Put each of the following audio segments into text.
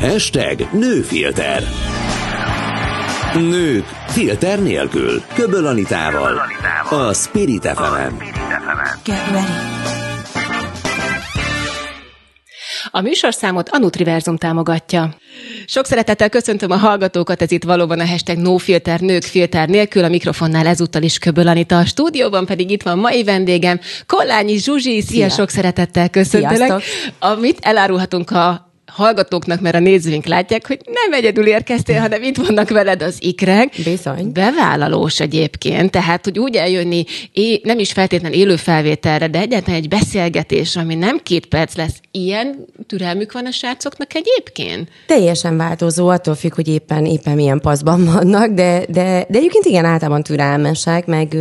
Hashtag nőfilter. Nők filter nélkül. Köböl Anitával. A Spirit fm Get ready. A műsorszámot a Nutriverzum támogatja. Sok szeretettel köszöntöm a hallgatókat, ez itt valóban a hashtag NoFilter, nők filter nélkül, a mikrofonnál ezúttal is Köböl Anita, a stúdióban pedig itt van mai vendégem, Kollányi Zsuzsi, szia, Szia. sok szeretettel köszöntelek. Sziasztok. Amit elárulhatunk a hallgatókknak, mert a nézőink látják, hogy nem egyedül érkeztél, hanem itt vannak veled az ikrek. Bizony. Bevállalós egyébként, tehát, hogy úgy eljönni, é, nem is feltétlenül élő felvételre, de egyáltalán egy beszélgetés, ami nem két perc lesz, ilyen türelmük van a srácoknak egyébként? Teljesen változó, attól függ, hogy éppen, éppen milyen paszban vannak, de, de, de egyébként igen, általában türelmesek, meg,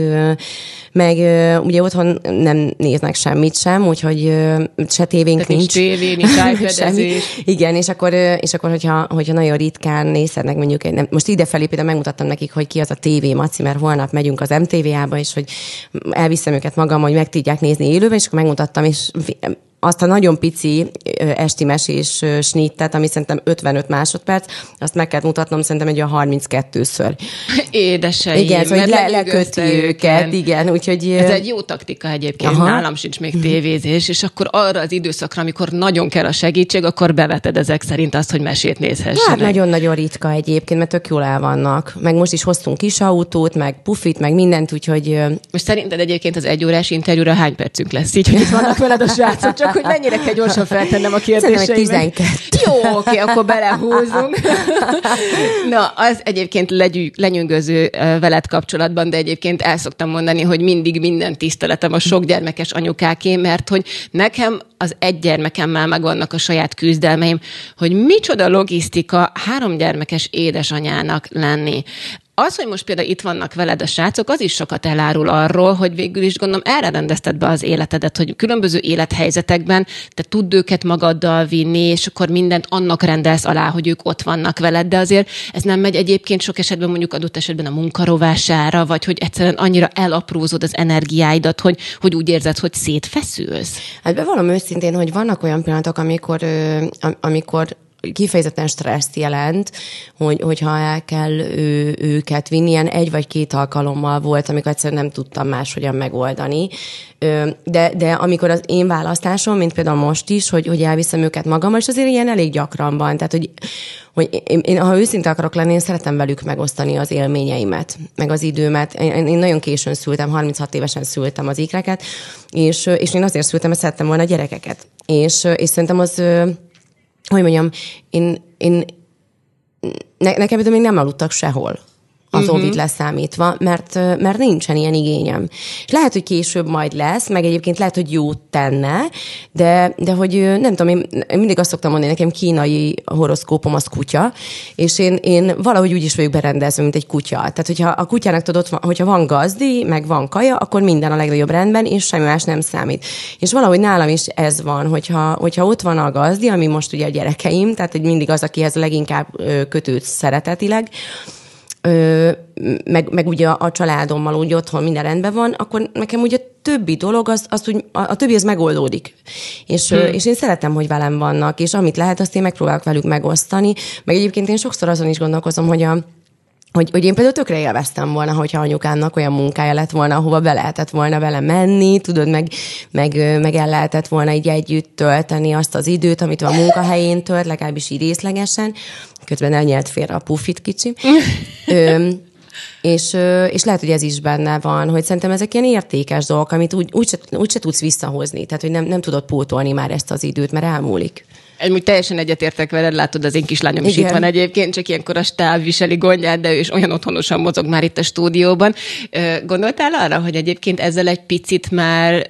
meg ugye otthon nem néznek semmit sem, úgyhogy se tévénk Tehát nincs nincs. tévé, nincs Semmi. Igen, és akkor, és akkor hogyha, hogyha nagyon ritkán nézhetnek mondjuk, nem, most ide felé például megmutattam nekik, hogy ki az a tévé, Maci, mert holnap megyünk az MTV-ába, és hogy elviszem őket magam, hogy meg tudják nézni élőben, és akkor megmutattam, és azt a nagyon pici esti mesés snittet, ami szerintem 55 másodperc, azt meg kell mutatnom szerintem egy olyan 32-ször. Édeseim. Igen, szóval le, leköti őket, igen, úgyhogy... Ez egy jó taktika egyébként, Aha. Nálam sincs még tévézés, és akkor arra az időszakra, amikor nagyon kell a segítség, akkor beveted ezek szerint azt, hogy mesét nézhessenek. Hát nagyon-nagyon ritka egyébként, mert tök jól el vannak. Meg most is hoztunk kis autót, meg pufit, meg mindent, úgyhogy Most szerinted egyébként az egyórás interjúra hány percünk lesz így, hogy itt vannak veled a srácok, csak hogy mennyire kell gyorsan feltennem a Szerintem kérdéseimet. 12. Jó, oké, akkor belehúzunk. Na, az egyébként legyű, lenyűgöző veled kapcsolatban, de egyébként el szoktam mondani, hogy mindig minden tiszteletem a sok gyermekes anyukáké, mert hogy nekem az egy gyermekemmel megvannak a saját küzdelmeim, hogy micsoda logisztika három gyermekes édesanyának lenni. Az, hogy most például itt vannak veled a srácok, az is sokat elárul arról, hogy végül is gondolom erre rendezted be az életedet, hogy különböző élethelyzetekben te tudd őket magaddal vinni, és akkor mindent annak rendelsz alá, hogy ők ott vannak veled, de azért ez nem megy egyébként sok esetben mondjuk adott esetben a munkarovására, vagy hogy egyszerűen annyira elaprózod az energiáidat, hogy, hogy úgy érzed, hogy szétfeszülsz. Hát bevallom őszintén, hogy vannak olyan pillanatok, amikor, amikor kifejezetten stresszt jelent, hogy, hogyha el kell ő, őket vinni. Ilyen egy vagy két alkalommal volt, amikor egyszerűen nem tudtam máshogyan megoldani. De, de amikor az én választásom, mint például most is, hogy, hogy elviszem őket magammal, és azért ilyen elég gyakran van. Tehát, hogy, hogy én, én, ha őszinte akarok lenni, én szeretem velük megosztani az élményeimet, meg az időmet. Én, én nagyon későn szültem, 36 évesen szültem az ikreket, és, és én azért szültem, mert szerettem volna gyerekeket. És, és szerintem az, hogy mondjam, én, én ne, nekem még nem aludtak sehol az uh-huh. Ovid leszámítva, mert, mert nincsen ilyen igényem. És lehet, hogy később majd lesz, meg egyébként lehet, hogy jót tenne, de, de hogy nem tudom, én, mindig azt szoktam mondani, nekem kínai horoszkópom az kutya, és én, én valahogy úgy is vagyok berendezve, mint egy kutya. Tehát, hogyha a kutyának tudod, hogyha van gazdi, meg van kaja, akkor minden a legnagyobb rendben, és semmi más nem számít. És valahogy nálam is ez van, hogyha, hogyha ott van a gazdi, ami most ugye a gyerekeim, tehát hogy mindig az, akihez leginkább ö, kötődsz szeretetileg, meg, meg ugye a, a családommal úgy otthon minden rendben van, akkor nekem ugye a többi dolog, az, az úgy, a, a többi az megoldódik. És, hmm. és én szeretem, hogy velem vannak, és amit lehet, azt én megpróbálok velük megosztani. Meg egyébként én sokszor azon is gondolkozom, hogy a, hogy, hogy én például tökre élveztem volna, hogyha anyukámnak olyan munkája lett volna, ahova be lehetett volna vele menni, tudod, meg, meg, meg el lehetett volna így együtt tölteni azt az időt, amit a munkahelyén tölt, legalábbis így részlegesen. Közben elnyelt félre a pufit kicsi. Ö, és, és lehet, hogy ez is benne van, hogy szerintem ezek ilyen értékes dolgok, amit úgy, úgy, se, úgy se tudsz visszahozni. Tehát, hogy nem, nem tudod pótolni már ezt az időt, mert elmúlik. Úgy teljesen egyetértek veled, látod, az én kislányom is Igen. itt van egyébként, csak ilyenkor a stáb viseli gondját, de ő is olyan otthonosan mozog már itt a stúdióban. Gondoltál arra, hogy egyébként ezzel egy picit már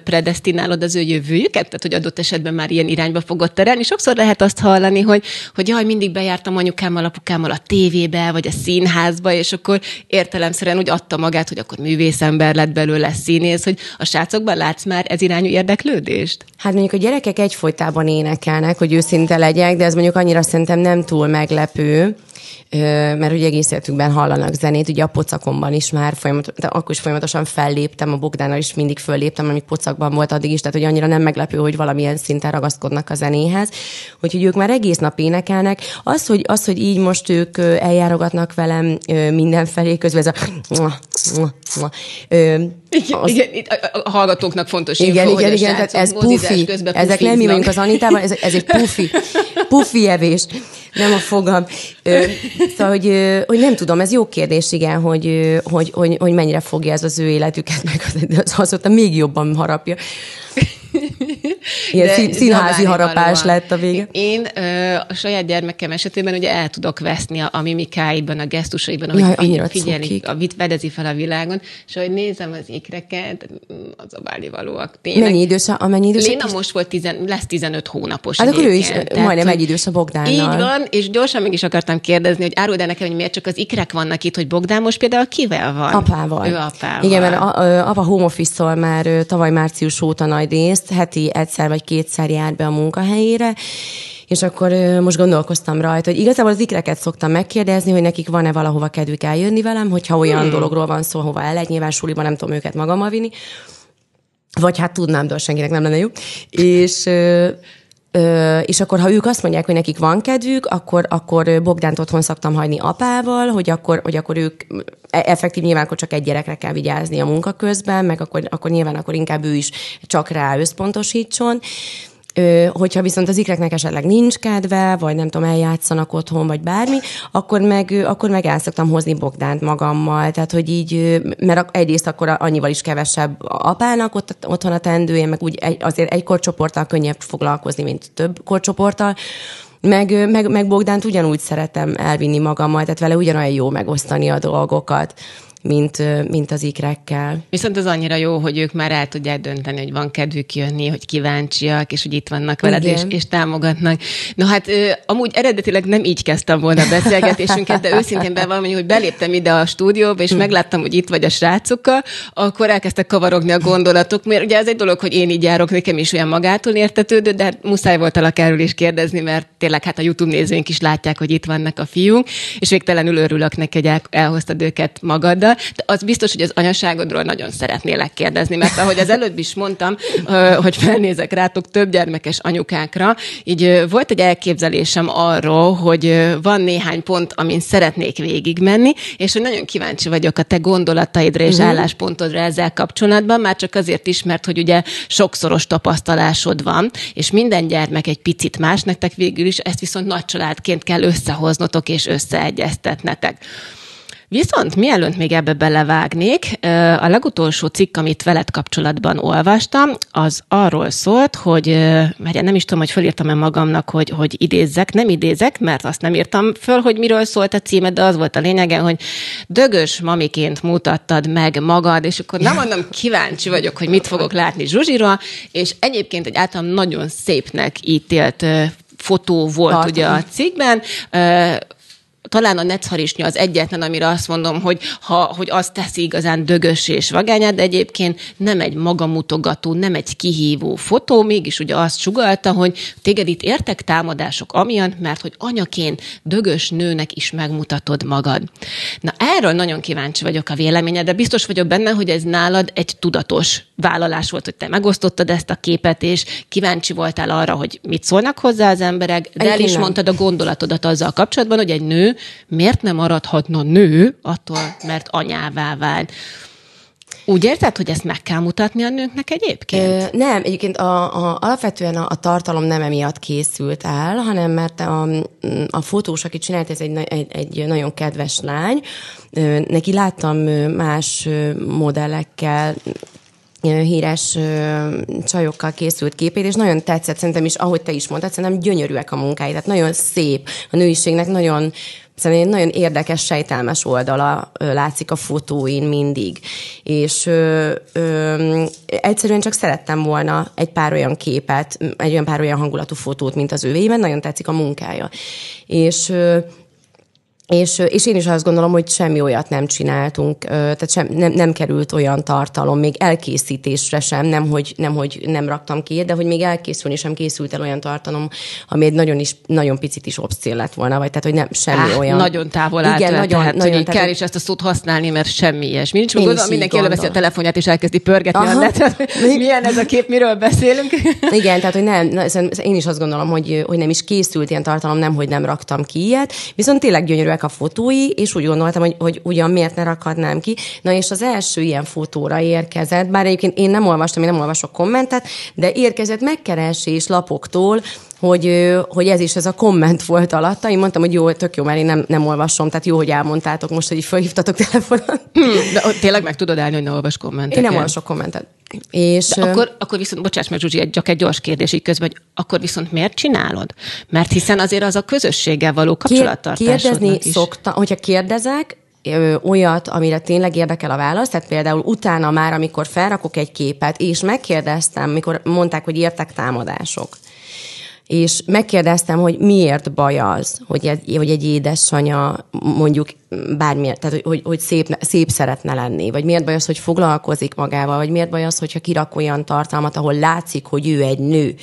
predestinálod az ő jövőjüket? Tehát, hogy adott esetben már ilyen irányba fogod terelni? Sokszor lehet azt hallani, hogy, hogy jaj, mindig bejártam anyukámmal, apukámmal a tévébe, vagy a színházba, és akkor értelemszerűen úgy adta magát, hogy akkor művészember lett belőle színész, hogy a srácokban látsz már ez irányú érdeklődést? Hát mondjuk a gyerekek egyfolytában énekelnek, hogy őszinte legyek, de ez mondjuk annyira szerintem nem túl meglepő. Mert ugye egész életükben hallanak zenét, ugye a pocakomban is már folyamatosan, de akkor is folyamatosan felléptem, a Bogdánnal is mindig fölléptem, amíg pocakban volt addig is, tehát hogy annyira nem meglepő, hogy valamilyen szinten ragaszkodnak a zenéhez, úgyhogy ők már egész nap énekelnek. Az, hogy, az, hogy így most ők eljárogatnak velem mindenfelé, közben ez a igen, az... igen, a hallgatóknak fontos igen, info, igen, igen, tehát ez pufi. Ezek nem mi vagyunk az Anitában, ez, ez egy pufi, pufi evés, nem a fogam. Ö, szóval, hogy, hogy nem tudom, ez jó kérdés, igen, hogy, hogy, hogy, hogy mennyire fogja ez az ő életüket, meg az, azóta még jobban harapja. Ilyen de, színházi harapás valóan. lett a vége. Én ö, a saját gyermekem esetében ugye el tudok veszni a, a mimikáiban, a gesztusaiban, ahogy Jaj, figy- figyeli, amit vedezi fel a világon, és ahogy nézem az ikreket, az a valóak. Tényleg. Mennyi idős, amennyi idős? Léna most volt, tizen, lesz 15 hónapos. Hát akkor ő is Tehát, majdnem egy idős a Bogdánnal. Így van, és gyorsan meg is akartam kérdezni, hogy áruld el nekem, hogy miért csak az ikrek vannak itt, hogy Bogdán most például kivel van? Apával. Ő apával. Igen, mert a, a, apa home office már tavaly március óta nagy részt, heti egyszer vagy kétszer jár be a munkahelyére, és akkor most gondolkoztam rajta, hogy igazából az ikreket szoktam megkérdezni, hogy nekik van-e valahova kedvük eljönni velem, hogyha olyan hmm. dologról van szó, hova el lehet, nyilván suliban nem tudom őket magammal vinni, vagy hát tudnám, de senkinek nem lenne jó. És Ö, és akkor, ha ők azt mondják, hogy nekik van kedvük, akkor, akkor Bogdánt otthon szoktam hagyni apával, hogy akkor, hogy akkor ők e, effektív nyilván akkor csak egy gyerekre kell vigyázni a munka közben, meg akkor, akkor nyilván akkor inkább ő is csak rá összpontosítson. Hogyha viszont az ikreknek esetleg nincs kedve, vagy nem tudom, eljátszanak otthon, vagy bármi, akkor meg, akkor meg el szoktam hozni Bogdánt magammal. Tehát, hogy így, mert egyrészt akkor annyival is kevesebb apának ott, otthon a tendője, meg úgy egy, azért egy korcsoporttal könnyebb foglalkozni, mint több korcsoporttal. Meg, meg, meg Bogdánt ugyanúgy szeretem elvinni magammal, tehát vele ugyanolyan jó megosztani a dolgokat mint, mint az ikrekkel. Viszont az annyira jó, hogy ők már el tudják dönteni, hogy van kedvük jönni, hogy kíváncsiak, és hogy itt vannak veled, és, és támogatnak. No hát amúgy eredetileg nem így kezdtem volna a beszélgetésünket, de őszintén bevallom, hogy beléptem ide a stúdióba, és hm. megláttam, hogy itt vagy a srácokkal, akkor elkezdtek kavarogni a gondolatok, mert ugye ez egy dolog, hogy én így járok, nekem is olyan magától értetődő, de hát muszáj voltalak erről is kérdezni, mert tényleg hát a YouTube nézőink is látják, hogy itt vannak a fiúk, és végtelenül örülök neki, hogy elhoztad őket magaddal családdal, de az biztos, hogy az anyaságodról nagyon szeretnélek kérdezni, mert ahogy az előbb is mondtam, hogy felnézek rátok több gyermekes anyukákra, így volt egy elképzelésem arról, hogy van néhány pont, amin szeretnék végigmenni, és hogy nagyon kíváncsi vagyok a te gondolataidra és uh-huh. álláspontodra ezzel kapcsolatban, már csak azért is, mert hogy ugye sokszoros tapasztalásod van, és minden gyermek egy picit más, nektek végül is ezt viszont nagy családként kell összehoznotok és összeegyeztetnetek. Viszont mielőtt még ebbe belevágnék, a legutolsó cikk, amit veled kapcsolatban olvastam, az arról szólt, hogy, mert nem is tudom, hogy fölírtam-e magamnak, hogy, hogy idézzek, nem idézek, mert azt nem írtam föl, hogy miről szólt a címe, de az volt a lényege, hogy dögös mamiként mutattad meg magad, és akkor nem mondom, kíváncsi vagyok, hogy mit fogok látni Zsuzsiról, és egyébként egy általam nagyon szépnek ítélt fotó volt Tartom. ugye a cikkben, talán a necharisnya az egyetlen, amire azt mondom, hogy, ha, hogy azt teszi igazán dögös és vagányát, de egyébként nem egy magamutogató, nem egy kihívó fotó, mégis ugye azt sugalta, hogy téged itt értek támadások amiatt, mert hogy anyaként dögös nőnek is megmutatod magad. Na erről nagyon kíváncsi vagyok a véleményed, de biztos vagyok benne, hogy ez nálad egy tudatos vállalás volt, hogy te megosztottad ezt a képet, és kíváncsi voltál arra, hogy mit szólnak hozzá az emberek, de el is mondtad a gondolatodat azzal kapcsolatban, hogy egy nő miért nem maradhatna nő attól, mert anyává vált. Úgy érted, hogy ezt meg kell mutatni a nőknek egyébként? Ö, nem, egyébként a, a, alapvetően a, a tartalom nem emiatt készült el, hanem mert a, a fotós, aki csinált, ez egy, egy, egy nagyon kedves lány, neki láttam más modellekkel, híres csajokkal készült képét, és nagyon tetszett, szerintem is, ahogy te is mondtad, szerintem gyönyörűek a munkái, tehát nagyon szép, a nőiségnek nagyon Szerintem egy nagyon érdekes, sejtelmes oldala látszik a fotóin mindig. És ö, ö, egyszerűen csak szerettem volna egy pár olyan képet, egy olyan pár olyan hangulatú fotót, mint az övéiben, nagyon tetszik a munkája. És ö, és, és én is azt gondolom, hogy semmi olyat nem csináltunk, tehát sem, nem, nem került olyan tartalom, még elkészítésre sem, nem hogy, nem, hogy nem raktam ki, de hogy még elkészülni sem készült el olyan tartalom, ami egy nagyon, is, nagyon picit is obszcén lett volna, vagy tehát, hogy nem semmi Á, olyan. Nagyon távol állt Igen, nagyon, tehát, nagyon, hogy tehát, kell is ezt a szót használni, mert semmi ilyesmi. Nincs, gondolom, mindenki előveszi a telefonját és elkezdi pörgetni Aha. a netet. Milyen ez a kép, miről beszélünk? Igen, tehát, hogy nem, én is azt gondolom, hogy, hogy nem is készült ilyen tartalom, nem, hogy nem raktam ki ilyet, viszont tényleg gyönyörű szépek a fotói, és úgy gondoltam, hogy, hogy ugyan miért ne rakhatnám ki. Na és az első ilyen fotóra érkezett, bár egyébként én nem olvastam, én nem olvasok kommentet, de érkezett megkeresés lapoktól, hogy, hogy ez is ez a komment volt alatta. Én mondtam, hogy jó, tök jó, mert én nem, nem olvasom, tehát jó, hogy elmondtátok most, hogy így felhívtatok telefonon. Hmm, de tényleg meg tudod állni, hogy ne olvas kommentet? Én nem olvasok kommentet. És, de akkor, akkor viszont, bocsáss meg Zsuzsi, csak egy gyors kérdés így közben, hogy akkor viszont miért csinálod? Mert hiszen azért az a közösséggel való kapcsolattartásodnak Kérdezni is. szokta, hogyha kérdezek, olyat, amire tényleg érdekel a válasz, tehát például utána már, amikor felrakok egy képet, és megkérdeztem, mikor mondták, hogy értek támadások, és megkérdeztem, hogy miért baj az, hogy egy, hogy egy édesanyja mondjuk bármiért, tehát hogy, hogy szép, szép szeretne lenni, vagy miért baj az, hogy foglalkozik magával, vagy miért baj az, hogyha kirak olyan tartalmat, ahol látszik, hogy ő egy nő.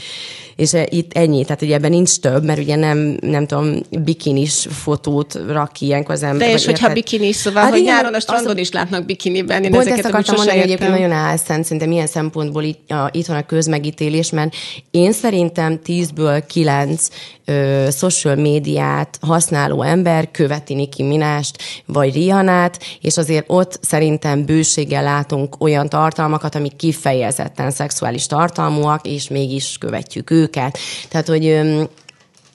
És e, itt ennyi, tehát ugye ebben nincs több, mert ugye nem, nem tudom, bikinis fotót rak ki ilyenkor az ember. De és hogyha bikinis, szóval, hát hogy igen, nyáron a strandon az, is látnak bikiniben. Én pont ezt akartam mondani, hogy egyébként nagyon álszent, szerintem milyen szempontból itt, a, itt van a közmegítélés, mert én szerintem tízből kilenc ö, social médiát használó ember követi Nicki Minást, vagy Rihanát, és azért ott szerintem bőséggel látunk olyan tartalmakat, amik kifejezetten szexuális tartalmúak, és mégis követjük őket. Tehát, hogy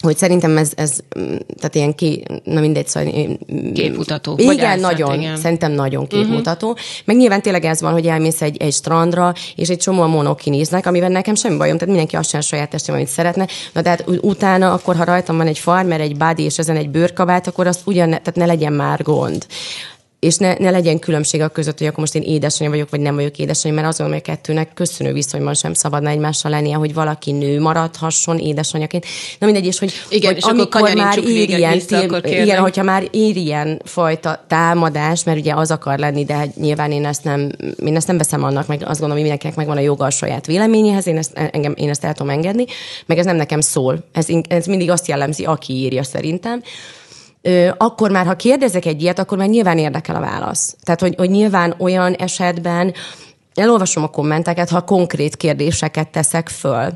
hogy szerintem ez, ez tehát ilyen ki, na mindegy, szóval... Képmutató. Igen, nagyon, igen. szerintem nagyon mhm. képmutató. Uh-huh. Meg nyilván tényleg ez van, hogy elmész egy, egy strandra, és egy csomó monokinéznek, amivel nekem semmi bajom, tehát mindenki azt sem saját testem, amit szeretne. Na tehát utána, akkor ha rajtam van egy farmer, egy body, és ezen egy bőrkabát, akkor azt ugyan, tehát ne legyen már gond és ne, ne legyen különbség a között, hogy akkor most én édesanyja vagyok, vagy nem vagyok édesanyja, mert azon, hogy a kettőnek köszönő viszonyban sem szabadna egymással lennie, hogy valaki nő maradhasson édesanyjaként. Na mindegy, és hogy, igen, hogy és amikor már ér ilyen, vissza, igen, hogyha már ér ilyen fajta támadás, mert ugye az akar lenni, de hát nyilván én ezt nem, én ezt nem veszem annak, meg azt gondolom, hogy mindenkinek megvan a joga a saját véleményéhez, én ezt, engem, én ezt el tudom engedni, meg ez nem nekem szól. Ez, ez mindig azt jellemzi, aki írja szerintem akkor már, ha kérdezek egy ilyet, akkor már nyilván érdekel a válasz. Tehát, hogy, hogy nyilván olyan esetben elolvasom a kommenteket, ha konkrét kérdéseket teszek föl,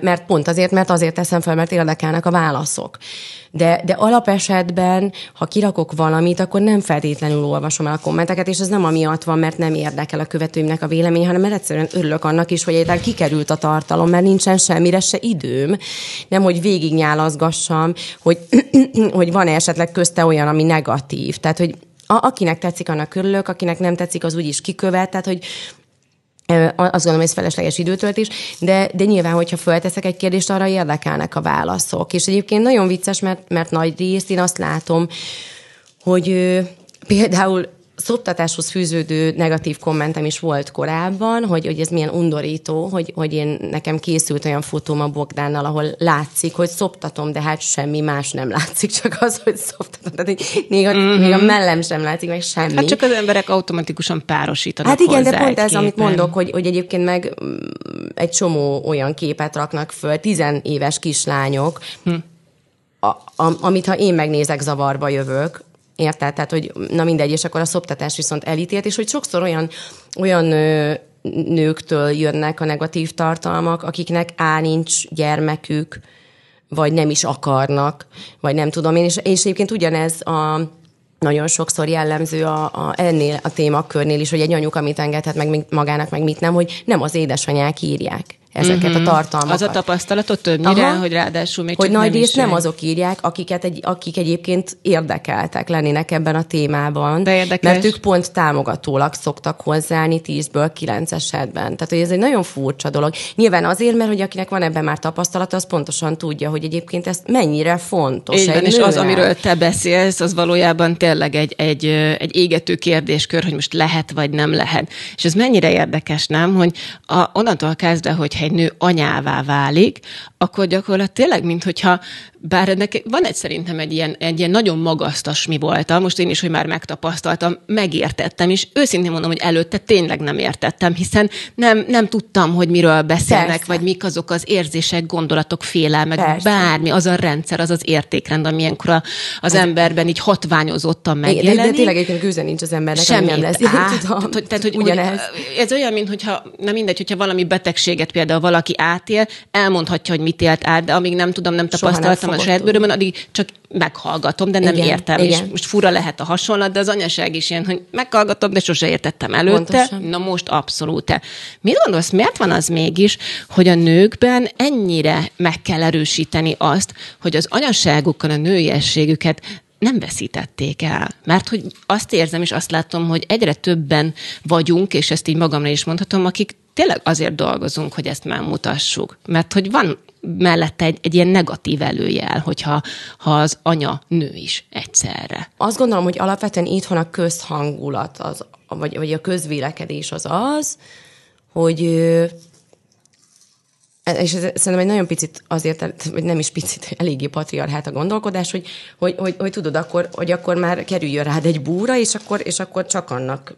mert pont azért, mert azért teszem fel, mert érdekelnek a válaszok. De, de alapesetben, ha kirakok valamit, akkor nem feltétlenül olvasom el a kommenteket, és ez nem amiatt van, mert nem érdekel a követőimnek a vélemény, hanem mert egyszerűen örülök annak is, hogy egyáltalán kikerült a tartalom, mert nincsen semmire se időm. Nem, hogy végignyálazgassam, hogy, hogy van-e esetleg közte olyan, ami negatív. Tehát, hogy a, akinek tetszik, annak örülök, akinek nem tetszik, az úgyis kikövet. Tehát, hogy azt gondolom, hogy ez felesleges időtöltés, de, de nyilván, hogyha fölteszek egy kérdést, arra érdekelnek a válaszok. És egyébként nagyon vicces, mert, mert nagy részt én azt látom, hogy például szoptatáshoz fűződő negatív kommentem is volt korábban, hogy, hogy ez milyen undorító, hogy, hogy én nekem készült olyan fotóm a Bogdánnal, ahol látszik, hogy szoptatom, de hát semmi más nem látszik, csak az, hogy szoptatom. Tehát még a, mm-hmm. még a mellem sem látszik, meg semmi. Hát csak az emberek automatikusan párosítanak Hát igen, de pont ez, képen. amit mondok, hogy, hogy egyébként meg mm, egy csomó olyan képet raknak föl, tizenéves kislányok, hm. a, a, amit ha én megnézek, zavarba jövök, Érted? Tehát, hogy na mindegy, és akkor a szoptatás viszont elítélt, és hogy sokszor olyan, olyan nőktől jönnek a negatív tartalmak, akiknek á, nincs gyermekük, vagy nem is akarnak, vagy nem tudom én, és, és egyébként ugyanez a nagyon sokszor jellemző a, a, ennél a témakörnél is, hogy egy anyuka mit engedhet meg magának, meg mit nem, hogy nem az édesanyák írják ezeket uh-huh. a mhm. tartalmakat. Az a tapasztalatot többnyire, Aha, hogy ráadásul még Hogy csak nagy részt nem azok írják, akiket egy, akik egyébként érdekeltek lennének ebben a témában. De érdekes. Mert ők pont támogatólag szoktak hozzáállni tízből kilenc esetben. Tehát, hogy ez egy nagyon furcsa dolog. Nyilván azért, mert hogy akinek van ebben már tapasztalata, az pontosan tudja, hogy egyébként ez mennyire fontos. Így van, és az, amiről te beszélsz, az valójában tényleg egy, egy, egy égető kérdéskör, hogy most lehet vagy nem lehet. És ez mennyire érdekes, nem? Hogy a, onnantól kezdve, hogy egy nő anyává válik, akkor gyakorlatilag tényleg, mintha bár ennek van egy szerintem egy ilyen, egy ilyen nagyon magasztas mi voltam, most én is, hogy már megtapasztaltam, megértettem, és őszintén mondom, hogy előtte tényleg nem értettem, hiszen nem, nem tudtam, hogy miről beszélnek, Persze. vagy mik azok az érzések, gondolatok, félelmek, Persze. bármi, az a rendszer, az az értékrend, ami ilyenkor az ez emberben így hatványozottan megjelenik. De, de tényleg egyébként gőze nincs az embernek, Semmi nem lesz. Á, tudom, tehát, tehát, hogy, hogy, ez olyan, mint hogyha, na mindegy, hogyha valami betegséget például valaki átél, elmondhatja, hogy mit élt át, de amíg nem tudom, nem tapasztaltam a saját bőrömön, addig csak meghallgatom, de nem igen, értem. Igen. És most fura lehet a hasonlat, de az anyaság is ilyen, hogy meghallgatom, de sose értettem előtte. Pontosan. Na most abszolút. Mit gondolsz, miért van az mégis, hogy a nőkben ennyire meg kell erősíteni azt, hogy az anyaságukon a nőiességüket nem veszítették el. Mert hogy azt érzem, és azt látom, hogy egyre többen vagyunk, és ezt így magamra is mondhatom, akik tényleg azért dolgozunk, hogy ezt megmutassuk. Mert hogy van mellette egy, egy ilyen negatív előjel, hogyha ha az anya nő is egyszerre. Azt gondolom, hogy alapvetően itthon a közhangulat, az, vagy, vagy a közvélekedés az az, hogy és ez, szerintem egy nagyon picit azért, vagy nem is picit, eléggé patriarhát a gondolkodás, hogy, hogy, hogy, hogy tudod, akkor, hogy akkor már kerüljön rád egy búra, és akkor, és akkor csak annak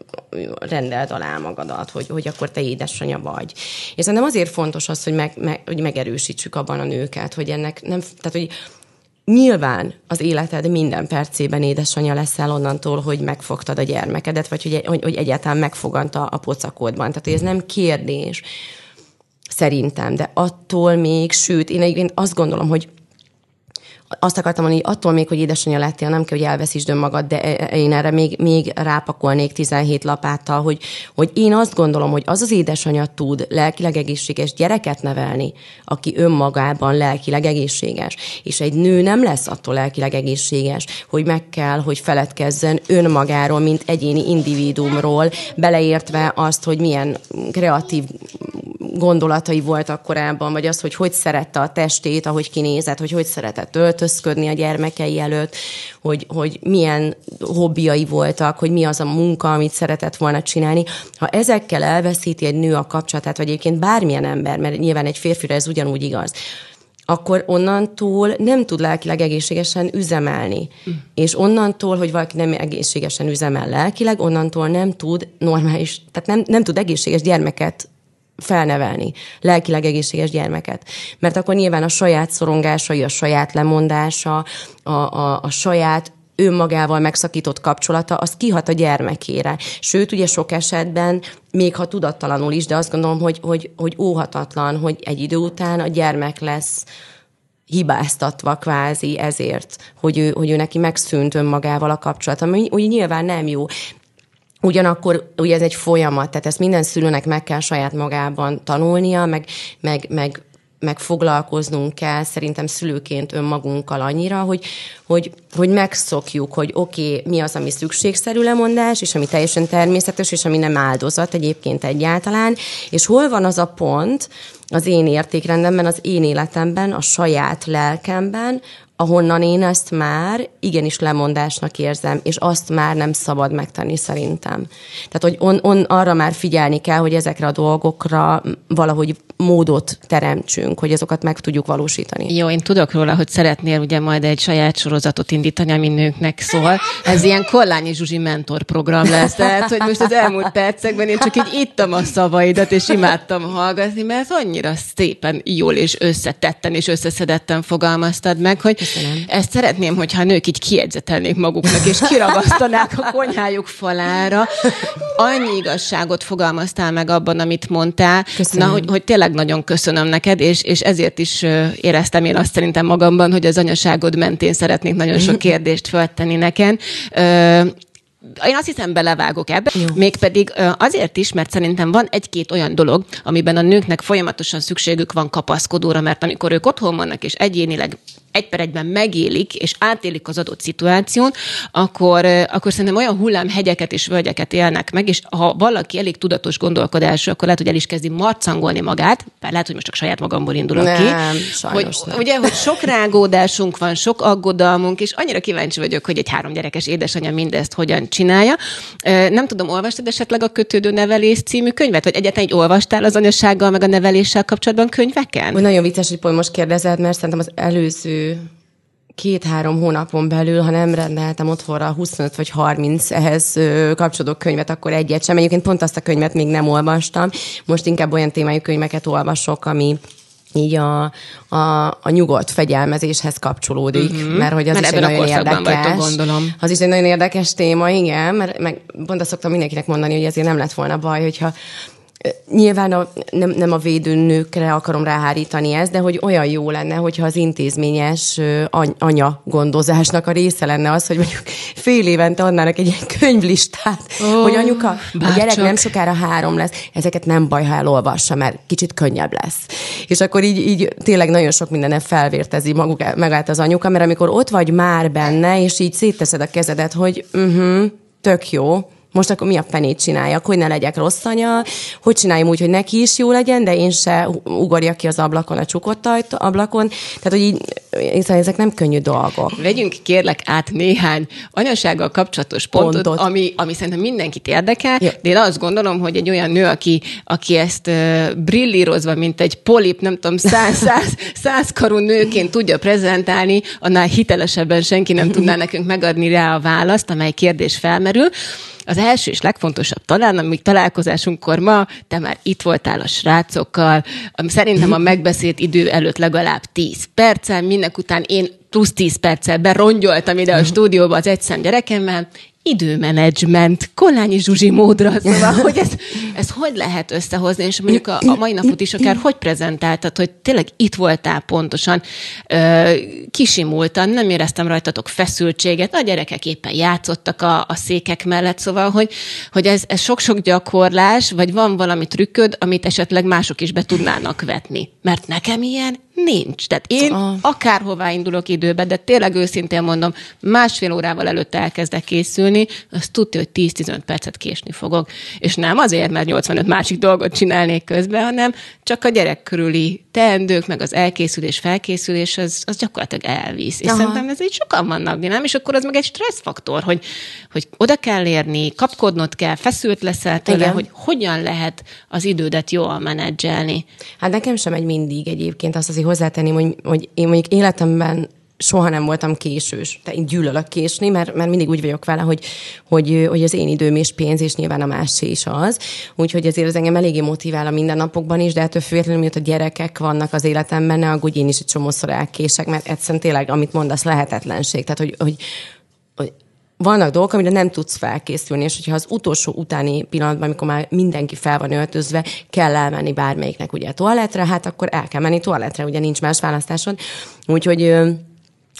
rendeld alá magadat, hogy, hogy akkor te édesanyja vagy. És szerintem azért fontos az, hogy, meg, meg, hogy megerősítsük abban a nőket, hogy ennek nem, tehát hogy Nyilván az életed minden percében édesanyja leszel onnantól, hogy megfogtad a gyermekedet, vagy hogy, hogy, hogy egyáltalán megfoganta a pocakodban. Tehát, hogy ez nem kérdés szerintem, de attól még, sőt, én egyébként azt gondolom, hogy azt akartam mondani, hogy attól még, hogy édesanyja lettél, nem kell, hogy elveszítsd önmagad, de e, e, én erre még, még rápakolnék 17 lapáttal, hogy, hogy én azt gondolom, hogy az az édesanyja tud lelkileg egészséges gyereket nevelni, aki önmagában lelkileg egészséges. És egy nő nem lesz attól lelkileg egészséges, hogy meg kell, hogy feledkezzen önmagáról, mint egyéni individuumról, beleértve azt, hogy milyen kreatív gondolatai voltak korábban, vagy az, hogy hogy szerette a testét, ahogy kinézett, hogy hogy szeretett öltözködni a gyermekei előtt, hogy, hogy milyen hobbiai voltak, hogy mi az a munka, amit szeretett volna csinálni. Ha ezekkel elveszíti egy nő a kapcsolatát, vagy egyébként bármilyen ember, mert nyilván egy férfire ez ugyanúgy igaz, akkor onnantól nem tud lelkileg egészségesen üzemelni. Mm. És onnantól, hogy valaki nem egészségesen üzemel lelkileg, onnantól nem tud normális, tehát nem, nem tud egészséges gyermeket felnevelni, lelkileg egészséges gyermeket. Mert akkor nyilván a saját szorongásai, a saját lemondása, a, a, a saját önmagával megszakított kapcsolata, az kihat a gyermekére. Sőt, ugye sok esetben, még ha tudattalanul is, de azt gondolom, hogy, hogy, hogy óhatatlan, hogy egy idő után a gyermek lesz hibáztatva kvázi ezért, hogy ő, hogy ő neki megszűnt önmagával a kapcsolat, ami úgy nyilván nem jó. Ugyanakkor ugye ez egy folyamat, tehát ezt minden szülőnek meg kell saját magában tanulnia, meg, meg, meg, meg foglalkoznunk kell szerintem szülőként önmagunkkal annyira, hogy, hogy, hogy megszokjuk, hogy oké, okay, mi az, ami szükségszerű lemondás, és ami teljesen természetes, és ami nem áldozat egyébként egyáltalán, és hol van az a pont az én értékrendemben, az én életemben, a saját lelkemben, ahonnan én ezt már igenis lemondásnak érzem, és azt már nem szabad megtenni szerintem. Tehát, hogy on, on, arra már figyelni kell, hogy ezekre a dolgokra valahogy módot teremtsünk, hogy azokat meg tudjuk valósítani. Jó, én tudok róla, hogy szeretnél ugye majd egy saját sorozatot indítani, ami nőknek szól. Ez ilyen Kollányi Zsuzsi mentorprogram lesz, tehát, hogy most az elmúlt percekben én csak így ittam a szavaidat, és imádtam hallgatni, mert annyira szépen, jól és összetetten és összeszedetten fogalmaztad meg, hogy Köszönöm. Ezt szeretném, hogyha a nők így kiegyzetelnék maguknak, és kiragasztanák a konyhájuk falára. Annyi igazságot fogalmaztál meg abban, amit mondtál. Köszönöm. Na, hogy, hogy tényleg nagyon köszönöm neked, és, és ezért is éreztem én azt szerintem magamban, hogy az anyaságod mentén szeretnék nagyon sok kérdést föltenni nekem én azt hiszem belevágok ebbe, Jó. mégpedig azért is, mert szerintem van egy-két olyan dolog, amiben a nőknek folyamatosan szükségük van kapaszkodóra, mert amikor ők otthon vannak és egyénileg egy per egyben megélik és átélik az adott szituációt, akkor, akkor szerintem olyan hullámhegyeket és völgyeket élnek meg, és ha valaki elég tudatos gondolkodású, akkor lehet, hogy el is kezdi marcangolni magát, bár lehet, hogy most csak saját magamból indulok nem, ki. Hogy, nem. Ugye, hogy sok rágódásunk van, sok aggodalmunk, és annyira kíváncsi vagyok, hogy egy három gyerekes édesanyja mindezt hogyan csinálja. Nem tudom, olvastad esetleg a Kötődő Nevelés című könyvet, vagy egyáltalán egy olvastál az anyasággal, meg a neveléssel kapcsolatban könyveken? Hogy nagyon vicces, hogy most kérdezed, mert szerintem az előző két-három hónapon belül, ha nem rendeltem otthonra 25 vagy 30 ehhez kapcsolódó könyvet, akkor egyet sem. Egyébként pont azt a könyvet még nem olvastam. Most inkább olyan témájú könyveket olvasok, ami így a, a, a nyugodt fegyelmezéshez kapcsolódik, uh-huh. mert hogy az mert is egy nagyon érdekes. Vagytok, gondolom. Az is egy nagyon érdekes téma, igen, mert meg pont azt szoktam mindenkinek mondani, hogy ezért nem lett volna baj, hogyha Nyilván a, nem, nem a védőnőkre akarom ráhárítani ezt, de hogy olyan jó lenne, hogyha az intézményes anya gondozásnak a része lenne az, hogy mondjuk fél évente adnának egy ilyen könyvlistát, oh, hogy anyuka, bárcsak. a gyerek nem sokára három lesz, ezeket nem baj, ha elolvassa, mert kicsit könnyebb lesz. És akkor így, így tényleg nagyon sok mindenen felvértezi maguk, magát az anyuka, mert amikor ott vagy már benne, és így szétteszed a kezedet, hogy uh-huh, tök jó, most akkor mi a fenét csináljak, hogy ne legyek rossz anya, hogy csináljam úgy, hogy neki is jó legyen, de én se ugorjak ki az ablakon, a csukott ajtó, ablakon. Tehát, hogy így, szóval ezek nem könnyű dolgok. Vegyünk kérlek át néhány anyasággal kapcsolatos pontot, pontot. Ami, ami szerintem mindenkit érdekel, ja. de én azt gondolom, hogy egy olyan nő, aki, aki ezt uh, brillírozva, mint egy polip, nem tudom, száz, száz, száz karú nőként tudja prezentálni, annál hitelesebben senki nem tudná nekünk megadni rá a választ, amely kérdés felmerül. Az első és legfontosabb talán, amíg találkozásunkkor ma, te már itt voltál a srácokkal, szerintem a megbeszélt idő előtt legalább 10 perccel, minek után én plusz 10 perccel berongyoltam ide a stúdióba az egyszem gyerekemmel, időmenedzsment, Kolányi Zsuzsi módra, szóval, hogy ez, ez hogy lehet összehozni, és mondjuk a, a mai napot is akár hogy prezentáltad, hogy tényleg itt voltál pontosan, ö, kisimultan, nem éreztem rajtatok feszültséget, a gyerekek éppen játszottak a, a székek mellett, szóval, hogy, hogy ez, ez sok-sok gyakorlás, vagy van valami trükköd, amit esetleg mások is be tudnának vetni. Mert nekem ilyen Nincs. Tehát én ah. akárhová indulok időbe, de tényleg őszintén mondom, másfél órával előtt elkezdek készülni, azt tudja, hogy 10-15 percet késni fogok. És nem azért, mert 85 másik dolgot csinálnék közben, hanem csak a gyerek körüli teendők, meg az elkészülés, felkészülés, az, az gyakorlatilag elvisz. És Aha. szerintem ez így sokan vannak, nem? És akkor az meg egy stresszfaktor, hogy, hogy oda kell érni, kapkodnod kell, feszült leszel tőle, Igen. hogy hogyan lehet az idődet jól menedzselni. Hát nekem sem egy mindig egyébként azt az hozzátenni, hogy, hogy én mondjuk életemben soha nem voltam késős. De én gyűlölök késni, mert, mert mindig úgy vagyok vele, hogy, hogy, hogy az én időm és pénz, és nyilván a másé is az. Úgyhogy azért az engem eléggé motivál a mindennapokban is, de ettől függetlenül, miatt a gyerekek vannak az életemben, ne aggódj, én is egy csomószor elkések, mert egyszerűen tényleg, amit mondasz, lehetetlenség. Tehát, hogy, hogy, hogy vannak dolgok, amire nem tudsz felkészülni, és hogyha az utolsó utáni pillanatban, amikor már mindenki fel van öltözve, kell elmenni bármelyiknek ugye a toaletre, hát akkor el kell menni toaletre, ugye nincs más választásod. Úgyhogy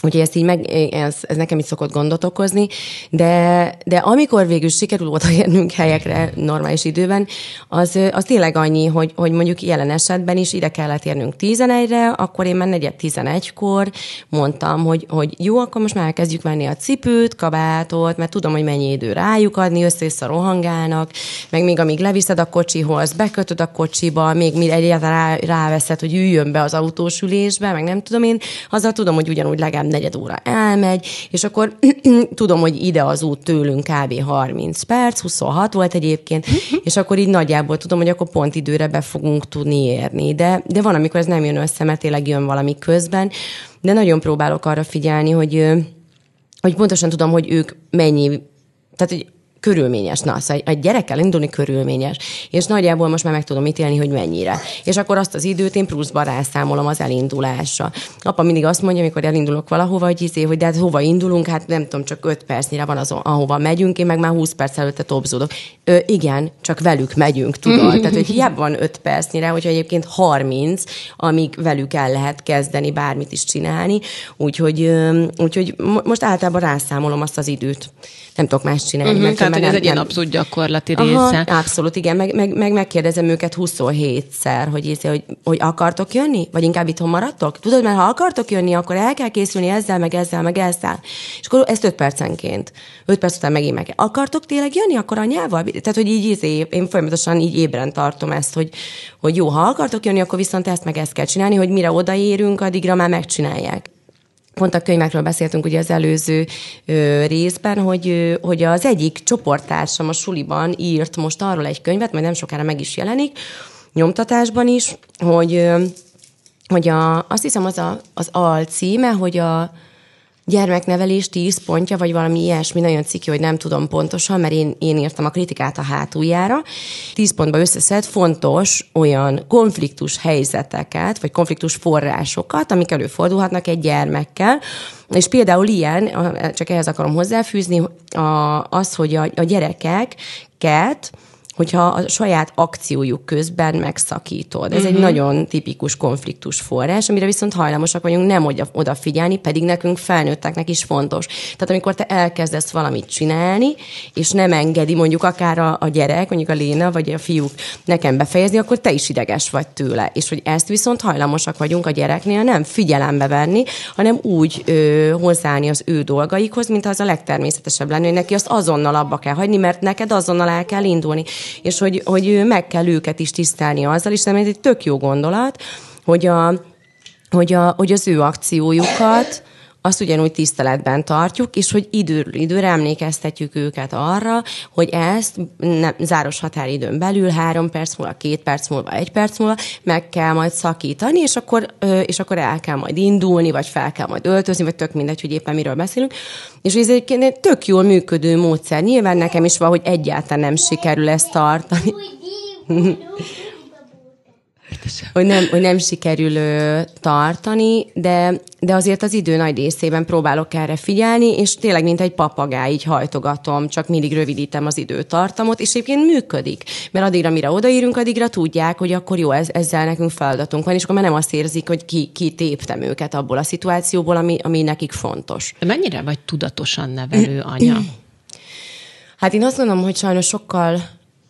Úgyhogy ezt így meg, ez, ez nekem is szokott gondot okozni, de, de amikor végül sikerül odaérnünk helyekre normális időben, az, az tényleg annyi, hogy, hogy mondjuk jelen esetben is ide kellett érnünk 11-re, akkor én már negyed 11-kor mondtam, hogy, hogy jó, akkor most már elkezdjük venni a cipőt, kabátot, mert tudom, hogy mennyi idő rájuk adni, össze-vissza rohangálnak, meg még amíg leviszed a kocsihoz, bekötöd a kocsiba, még mi egyáltalán rá, ráveszed, hogy üljön be az autósülésbe, meg nem tudom én, azzal tudom, hogy ugyanúgy legalább negyed óra elmegy, és akkor tudom, hogy ide az út tőlünk kb. 30 perc, 26 volt egyébként, és akkor így nagyjából tudom, hogy akkor pont időre be fogunk tudni érni. De, de van, amikor ez nem jön össze, mert tényleg jön valami közben, de nagyon próbálok arra figyelni, hogy, hogy pontosan tudom, hogy ők mennyi tehát, hogy körülményes. Na, szóval egy gyerekkel indulni körülményes. És nagyjából most már meg tudom ítélni, hogy mennyire. És akkor azt az időt én pluszban rászámolom az elindulásra. Apa mindig azt mondja, amikor elindulok valahova, hogy izé, hogy de hát hova indulunk, hát nem tudom, csak 5 percnyire van az, ahova megyünk, én meg már 20 perc előtte topzódok. Ö, igen, csak velük megyünk, tudod. Tehát, hogy hiába van 5 percnyire, hogyha egyébként 30, amíg velük el lehet kezdeni bármit is csinálni. Úgyhogy, úgyhogy most általában rászámolom azt az időt. Nem tudok más csinálni. Uh-huh, mert tehát, hogy ez nem, egy ilyen abszolút gyakorlati Aha, része. Abszolút, igen. Meg, meg, meg megkérdezem őket 27-szer, hogy, íze, hogy, hogy akartok jönni? Vagy inkább itthon maradtok? Tudod, mert ha akartok jönni, akkor el kell készülni ezzel, meg ezzel, meg ezzel. És akkor ezt 5 percenként. 5 perc után megint meg. Akartok tényleg jönni? Akkor anyával? Tehát, hogy így íze, én folyamatosan így ébren tartom ezt, hogy, hogy jó, ha akartok jönni, akkor viszont ezt meg ezt kell csinálni, hogy mire odaérünk, addigra már megcsinálják pont a könyvekről beszéltünk ugye az előző ö, részben, hogy, ö, hogy az egyik csoporttársam a suliban írt most arról egy könyvet, majd nem sokára meg is jelenik, nyomtatásban is, hogy, ö, hogy a, azt hiszem az a, az al címe, hogy a gyermeknevelés 10 pontja, vagy valami ilyesmi, nagyon ciki, hogy nem tudom pontosan, mert én, én írtam a kritikát a hátuljára. 10 pontba összeszed fontos olyan konfliktus helyzeteket, vagy konfliktus forrásokat, amik előfordulhatnak egy gyermekkel, és például ilyen, csak ehhez akarom hozzáfűzni, az, hogy a, a gyerekeket hogyha a saját akciójuk közben megszakítod. Ez uh-huh. egy mhm. nagyon tipikus konfliktus forrás, amire viszont hajlamosak vagyunk nem oda, odafigyelni, pedig nekünk felnőtteknek is fontos. Tehát amikor te elkezdesz valamit csinálni, és nem engedi mondjuk akár a, a gyerek, mondjuk a Léna, vagy a fiúk nekem befejezni, akkor te is ideges vagy tőle. És hogy ezt viszont hajlamosak vagyunk a gyereknél nem figyelembe venni, hanem úgy ö, hozzáállni az ő dolgaikhoz, mint az a legtermészetesebb lenne, hogy neki azt azonnal abba kell hagyni, mert neked azonnal el kell indulni és hogy, hogy meg kell őket is tisztelni azzal, és nem ez egy tök jó gondolat, hogy, a, hogy, a, hogy az ő akciójukat azt ugyanúgy tiszteletben tartjuk, és hogy idő, időre emlékeztetjük őket arra, hogy ezt nem, záros határidőn belül három perc múlva, két perc múlva, egy perc múlva meg kell majd szakítani, és akkor, és akkor el kell majd indulni, vagy fel kell majd öltözni, vagy tök mindegy, hogy éppen miről beszélünk. És ez egy tök jól működő módszer. Nyilván nekem is van, hogy egyáltalán nem sikerül ezt tartani hogy nem, hogy nem sikerül tartani, de, de azért az idő nagy részében próbálok erre figyelni, és tényleg, mint egy papagáj, így hajtogatom, csak mindig rövidítem az időtartamot, és egyébként működik. Mert addigra, mire odaírunk, addigra tudják, hogy akkor jó, ez, ezzel nekünk feladatunk van, és akkor már nem azt érzik, hogy ki, ki téptem őket abból a szituációból, ami, ami nekik fontos. Mennyire vagy tudatosan nevelő anya? Hát én azt gondolom, hogy sajnos sokkal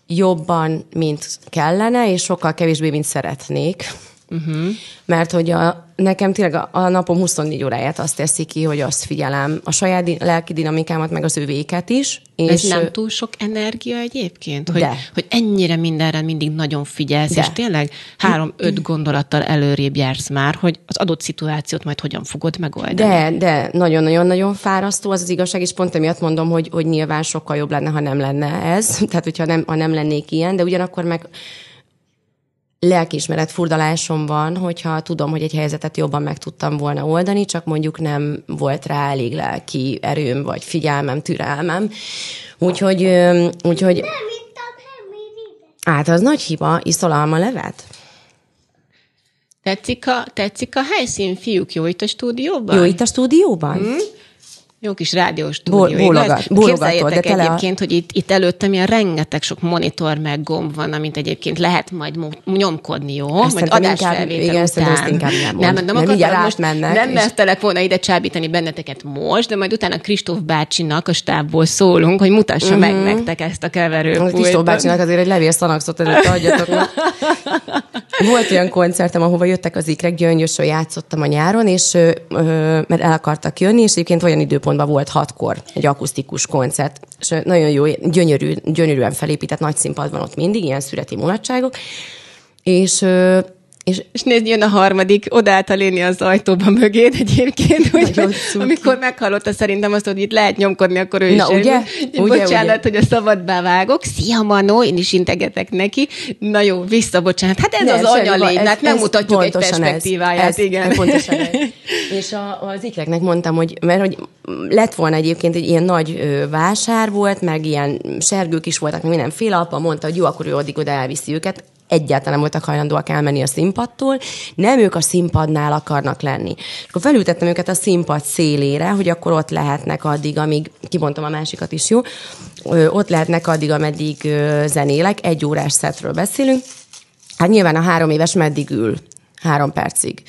jobban, mint kellene, és sokkal kevésbé, mint szeretnék. Uh-huh. Mert hogy a, nekem tényleg a, a napom 24 óráját azt teszi ki, hogy azt figyelem a saját di- lelki dinamikámat, meg az övéket is. És Ez nem túl sok energia egyébként? Hogy, de. hogy ennyire mindenre mindig nagyon figyelsz, de. és tényleg három-öt gondolattal előrébb jársz már, hogy az adott szituációt majd hogyan fogod megoldani. De, de nagyon-nagyon-nagyon fárasztó az az igazság, és pont emiatt mondom, hogy, hogy nyilván sokkal jobb lenne, ha nem lenne ez, tehát hogyha nem, ha nem lennék ilyen, de ugyanakkor meg lelkiismeret furdalásom van, hogyha tudom, hogy egy helyzetet jobban meg tudtam volna oldani, csak mondjuk nem volt rá elég lelki erőm, vagy figyelmem, türelmem. Úgyhogy... úgyhogy nem ittam Hát az nagy hiba, iszol alma levet? Tetszik a, tetszik a helyszín, fiúk, jó itt a stúdióban? Jó itt a stúdióban? Hmm? Jó kis rádiós stúdió, Bólogat, Képzeljétek de egyébként, a... hogy itt, itt előttem ilyen rengeteg sok monitor meg gomb van, amit egyébként lehet majd nyomkodni, jó? Ezt majd adásfelvétel igen, után. Ezt inkább nem mond. Nem, nem, akartam most, mennek, nem és... mertelek volna ide csábítani benneteket most, de majd utána Kristóf bácsinak a stábból szólunk, hogy mutassa uh-huh. meg mhm. nektek ezt a keverőpultot. Kristóf bácsinak azért egy levél szanaxot előtt adjatok. Volt olyan koncertem, ahova jöttek az ikrek, gyöngyösön játszottam a nyáron, és ö, mert el akartak jönni, és egyébként olyan időpontban volt hatkor egy akusztikus koncert, és nagyon jó, gyönyörű, gyönyörűen felépített nagy színpad van ott mindig, ilyen szüreti mulatságok, és és, és nézd, jön a harmadik, odaállt a léni az ajtóba mögéd egyébként, hogy amikor meghallotta szerintem azt, hogy itt lehet nyomkodni, akkor ő Na, is. ugye? ugye? Bocsánat, ugye? hogy a szabadba vágok. Szia, Manó, én is integetek neki. Na jó, visszabocsánat. Hát ez ne, az anyalény, hát nem mutatjuk egy perspektíváját, ez, igen. Ez, pontosan ez. És a, az ikreknek mondtam, hogy, mert hogy lett volna egyébként egy ilyen nagy ö, vásár volt, meg ilyen sergők is voltak, meg mindenféle, apa mondta, hogy jó, akkor ő addig oda elviszi őket egyáltalán nem voltak hajlandóak elmenni a színpadtól, nem ők a színpadnál akarnak lenni. És akkor felültettem őket a színpad szélére, hogy akkor ott lehetnek addig, amíg, kibontom a másikat is, jó, ott lehetnek addig, ameddig zenélek, egy órás szetről beszélünk, Hát nyilván a három éves meddig ül? Három percig.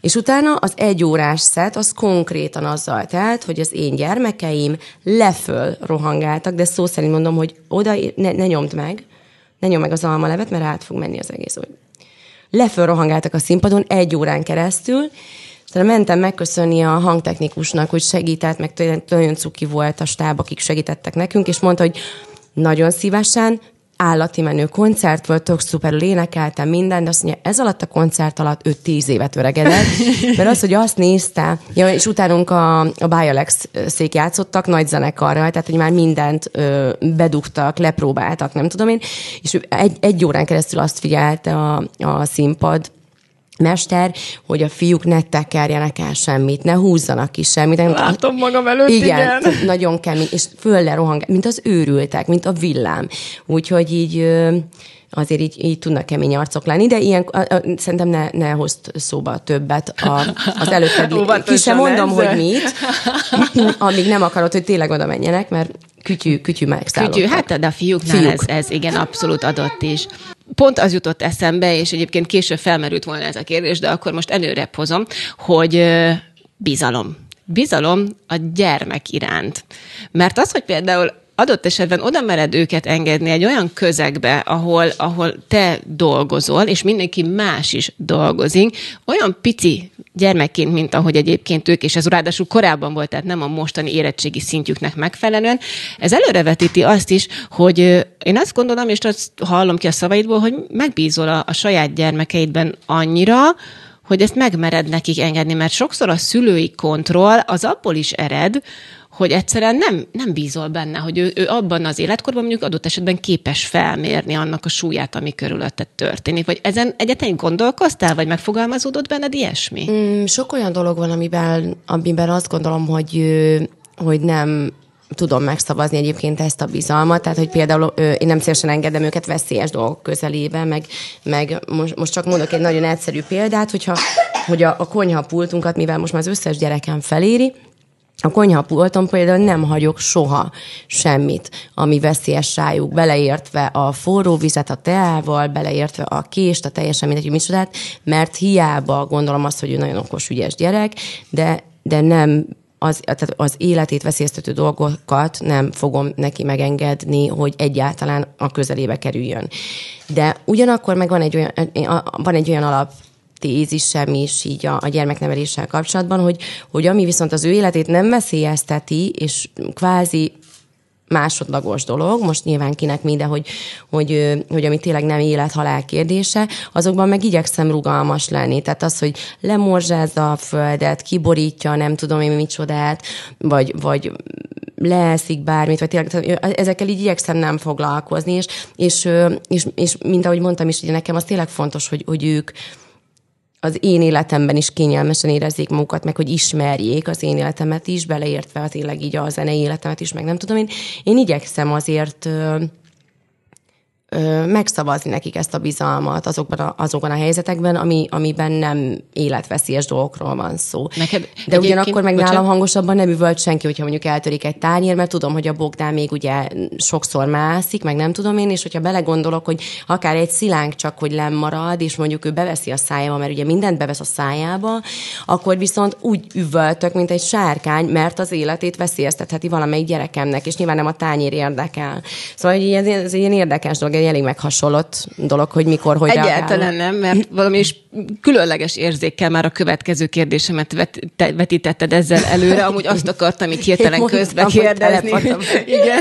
És utána az egy órás szet, az konkrétan azzal telt, hogy az én gyermekeim leföl rohangáltak, de szó szerint mondom, hogy oda ne, ne nyomd meg, ne nyom meg az almalevet, mert át fog menni az egész. Hogy lefölrohangáltak a színpadon egy órán keresztül, és mentem megköszönni a hangtechnikusnak, hogy segített, meg nagyon cuki volt a stáb, akik segítettek nekünk, és mondta, hogy nagyon szívesen, állati menő koncert volt, tök szuperül énekeltem minden, de azt mondja, ez alatt a koncert alatt ő tíz évet öregedett, mert az, hogy azt nézte, ja, és utánunk a, a Bialex szék játszottak nagy zenekarral, tehát hogy már mindent ö, bedugtak, lepróbáltak, nem tudom én, és egy, egy órán keresztül azt figyelte a, a színpad mester, hogy a fiúk ne tekerjenek el semmit, ne húzzanak ki semmit. Látom magam előtt, igen. igen. nagyon kemény, és föl rohang, mint az őrültek, mint a villám. Úgyhogy így azért így, így tudnak kemény arcok lenni, de ilyen, a, a, szerintem ne, ne hozd szóba többet a, az előtted. Ki sem mondom, ezzel. hogy mit, amíg nem akarod, hogy tényleg oda menjenek, mert kütyű, kütyű megszállottak. Kütyű, hát de a fiúknál Fiúk. ez, ez igen abszolút adott is. Pont az jutott eszembe, és egyébként később felmerült volna ez a kérdés, de akkor most előre hozom, hogy bizalom bizalom a gyermek iránt. Mert az, hogy például adott esetben oda mered őket engedni egy olyan közegbe, ahol, ahol te dolgozol, és mindenki más is dolgozik, olyan pici gyermekként, mint ahogy egyébként ők, és ez ráadásul korábban volt, tehát nem a mostani érettségi szintjüknek megfelelően, ez előrevetíti azt is, hogy én azt gondolom, és azt hallom ki a szavaidból, hogy megbízol a, a saját gyermekeidben annyira, hogy ezt megmered nekik engedni, mert sokszor a szülői kontroll az abból is ered, hogy egyszerűen nem, nem bízol benne, hogy ő, ő abban az életkorban mondjuk adott esetben képes felmérni annak a súlyát, ami körülötted történik. Vagy ezen egyetlen gondolkoztál, vagy megfogalmazódott benned ilyesmi? Mm, sok olyan dolog van, amiben, amiben azt gondolom, hogy, hogy nem tudom megszavazni egyébként ezt a bizalmat, tehát hogy például ö, én nem szívesen engedem őket veszélyes dolgok közelébe, meg, meg most, most csak mondok egy nagyon egyszerű példát, hogyha hogy a, a konyha pultunkat, mivel most már az összes gyerekem feléri, a konyhapulton például nem hagyok soha semmit, ami veszélyes rájuk, beleértve a forró vizet a teával, beleértve a kést, a teljesen mindegy, hogy micsodát, mert hiába gondolom azt, hogy ő nagyon okos, ügyes gyerek, de, de nem az, tehát az életét veszélyeztető dolgokat nem fogom neki megengedni, hogy egyáltalán a közelébe kerüljön. De ugyanakkor meg van egy olyan, van egy olyan alap tézisem is így a, a gyermekneveléssel kapcsolatban, hogy, hogy ami viszont az ő életét nem veszélyezteti, és kvázi másodlagos dolog, most nyilván kinek minden, hogy, hogy, hogy ami tényleg nem élet-halál kérdése, azokban meg igyekszem rugalmas lenni. Tehát az, hogy lemorzsázza a földet, kiborítja, nem tudom én micsodát, vagy, vagy leeszik bármit, vagy tényleg ezekkel így igyekszem nem foglalkozni, és, és, és, és mint ahogy mondtam is, ugye nekem az tényleg fontos, hogy, hogy ők, az én életemben is kényelmesen érezzék magukat, meg hogy ismerjék az én életemet is, beleértve tényleg így a zenei életemet is, meg nem tudom én. Én igyekszem azért megszavazni nekik ezt a bizalmat azokban a, azokban a helyzetekben, ami, amiben nem életveszélyes dolgokról van szó. Neked De ugyanakkor meg bocsánat. nálam hangosabban nem üvölt senki, hogyha mondjuk eltörik egy tányér, mert tudom, hogy a Bogdán még ugye sokszor mászik, meg nem tudom én, és hogyha belegondolok, hogy akár egy szilánk csak, hogy lemarad, és mondjuk ő beveszi a szájába, mert ugye mindent bevesz a szájába, akkor viszont úgy üvöltök, mint egy sárkány, mert az életét veszélyeztetheti valamelyik gyerekemnek, és nyilván nem a tányér érdekel. Szóval ez, ez egy ilyen érdekes dolog, egy elég meghasonlott dolog, hogy mikor, hogy Egyáltalán nem, mert valami is különleges érzékkel már a következő kérdésemet vet, te, vetítetted ezzel előre. Amúgy azt akartam itt hirtelen közbe kérdezni. Igen,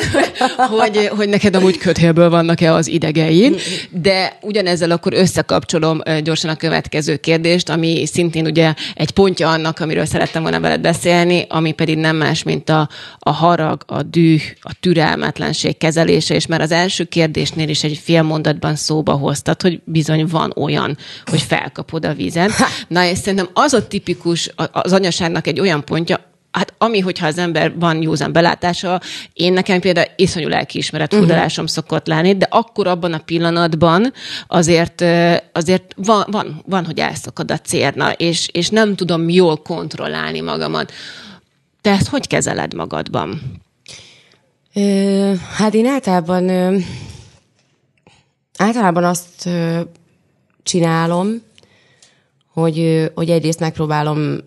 hogy, hogy neked amúgy köthélből vannak-e az idegeid, de ugyanezzel akkor összekapcsolom gyorsan a következő kérdést, ami szintén ugye egy pontja annak, amiről szerettem volna veled beszélni, ami pedig nem más, mint a, a harag, a düh, a türelmetlenség kezelése, és már az első kérdésnél is egy fél mondatban szóba hoztad, hogy bizony van olyan, hogy felkapod a vízen. Na, és szerintem az a tipikus, az anyaságnak egy olyan pontja, Hát ami, hogyha az ember van józan belátása, én nekem például iszonyú lelkiismeret mhm. furdalásom uh-huh. szokott lenni, de akkor abban a pillanatban azért, azért van, van, van, hogy elszakad a cérna, és, és nem tudom jól kontrollálni magamat. Te ezt hogy kezeled magadban? Ö, hát én általában ö, Általában azt csinálom, hogy, hogy egyrészt megpróbálom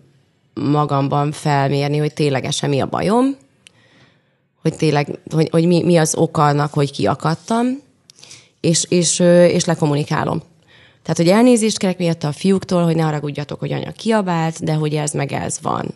magamban felmérni, hogy ténylegesen mi a bajom, hogy tényleg, hogy, hogy mi, mi az oka annak, hogy kiakadtam, és, és, és lekommunikálom. Tehát, hogy elnézést kérek miatt a fiúktól, hogy ne haragudjatok, hogy anya kiabált, de hogy ez meg ez van.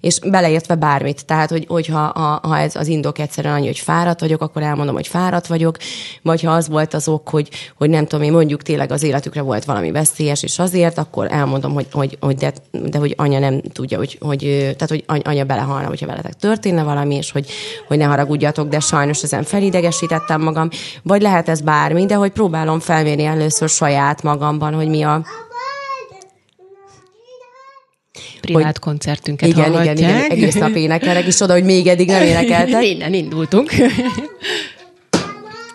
És beleértve bármit. Tehát, hogy, hogyha ha, ha ez az indok egyszerűen annyi, hogy fáradt vagyok, akkor elmondom, hogy fáradt vagyok, vagy ha az volt az ok, hogy, hogy nem tudom, én mondjuk tényleg az életükre volt valami veszélyes, és azért, akkor elmondom, hogy, hogy, hogy de, de, hogy anya nem tudja, hogy, hogy tehát, hogy anya belehalna, hogyha veletek történne valami, és hogy, hogy ne haragudjatok, de sajnos ezen felidegesítettem magam. Vagy lehet ez bármi, de hogy próbálom felmérni először saját magam, magamban, hogy mi a Privát hogy, koncertünket igen, igen, igen, egész nap énekelek, és oda, hogy még eddig nem énekeltek. Innen indultunk.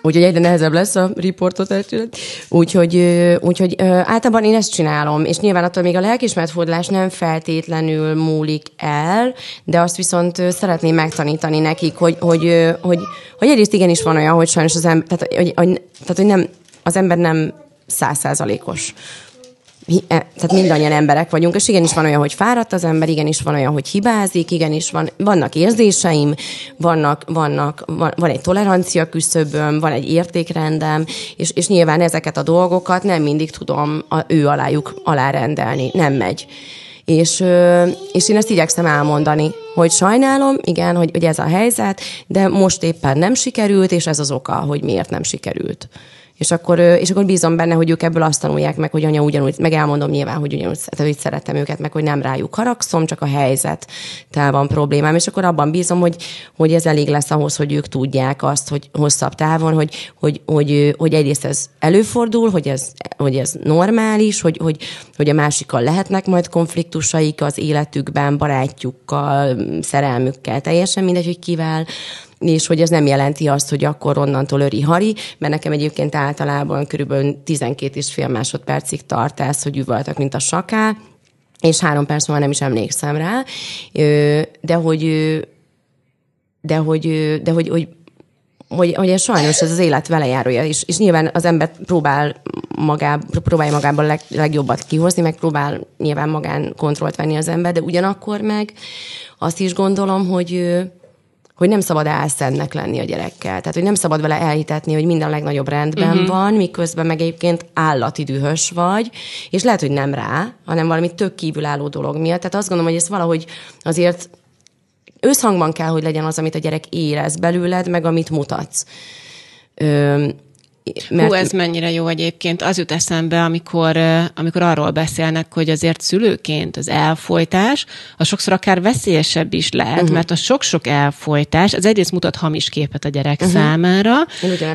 Úgyhogy egyre nehezebb lesz a riportot elcsinálni. Úgyhogy, úgyhogy általában én ezt csinálom, és nyilván attól még a lelkismeretfordulás nem feltétlenül múlik el, de azt viszont szeretném megtanítani nekik, hogy, hogy, hogy, hogy egyrészt igenis van olyan, hogy sajnos az ember, tehát, hogy, hogy, tehát, hogy nem, az ember nem százszázalékos E, tehát mindannyian emberek vagyunk, és igenis van olyan, hogy fáradt az ember, igenis van olyan, hogy hibázik, igenis van, vannak érzéseim, vannak, vannak, van, van egy tolerancia küszöböm, van egy értékrendem, és, és nyilván ezeket a dolgokat nem mindig tudom a, ő alájuk alárendelni, nem megy. És, és én ezt igyekszem elmondani, hogy sajnálom, igen, hogy, hogy ez a helyzet, de most éppen nem sikerült, és ez az oka, hogy miért nem sikerült. És akkor, és akkor bízom benne, hogy ők ebből azt tanulják meg, hogy anya ugyanúgy, meg elmondom nyilván, hogy ugyanúgy hogy szeretem őket, meg hogy nem rájuk haragszom, csak a helyzet van problémám, és akkor abban bízom, hogy, hogy ez elég lesz ahhoz, hogy ők tudják azt, hogy hosszabb távon, hogy, hogy, hogy, hogy egyrészt ez előfordul, hogy ez, hogy ez normális, hogy, hogy, hogy a másikkal lehetnek majd konfliktusaik az életükben, barátjukkal, szerelmükkel, teljesen mindegy, hogy kivel, és hogy ez nem jelenti azt, hogy akkor onnantól öri hari, mert nekem egyébként általában körülbelül 12 és fél másodpercig tart ez, hogy üvöltök, mint a saká, és három perc múlva nem is emlékszem rá, de hogy de hogy, de hogy, hogy hogy, hogy ez sajnos ez az élet vele járója, és, és nyilván az ember próbál magá, próbálja magában leg, legjobbat kihozni, meg próbál nyilván magán kontrollt venni az ember, de ugyanakkor meg azt is gondolom, hogy, hogy nem szabad álszennek lenni a gyerekkel. Tehát, hogy nem szabad vele elhitetni, hogy minden a legnagyobb rendben uh-huh. van, miközben meg egyébként állati dühös vagy, és lehet, hogy nem rá, hanem valami tök kívülálló dolog miatt. Tehát azt gondolom, hogy ez valahogy azért összhangban kell, hogy legyen az, amit a gyerek érez belőled, meg amit mutatsz. Ö, mert... Hú, ez mennyire jó egyébként. Az jut eszembe, amikor, amikor arról beszélnek, hogy azért szülőként az elfolytás, a sokszor akár veszélyesebb is lehet, uh-huh. mert a sok-sok elfolytás, az egyrészt mutat hamis képet a gyerek uh-huh. számára,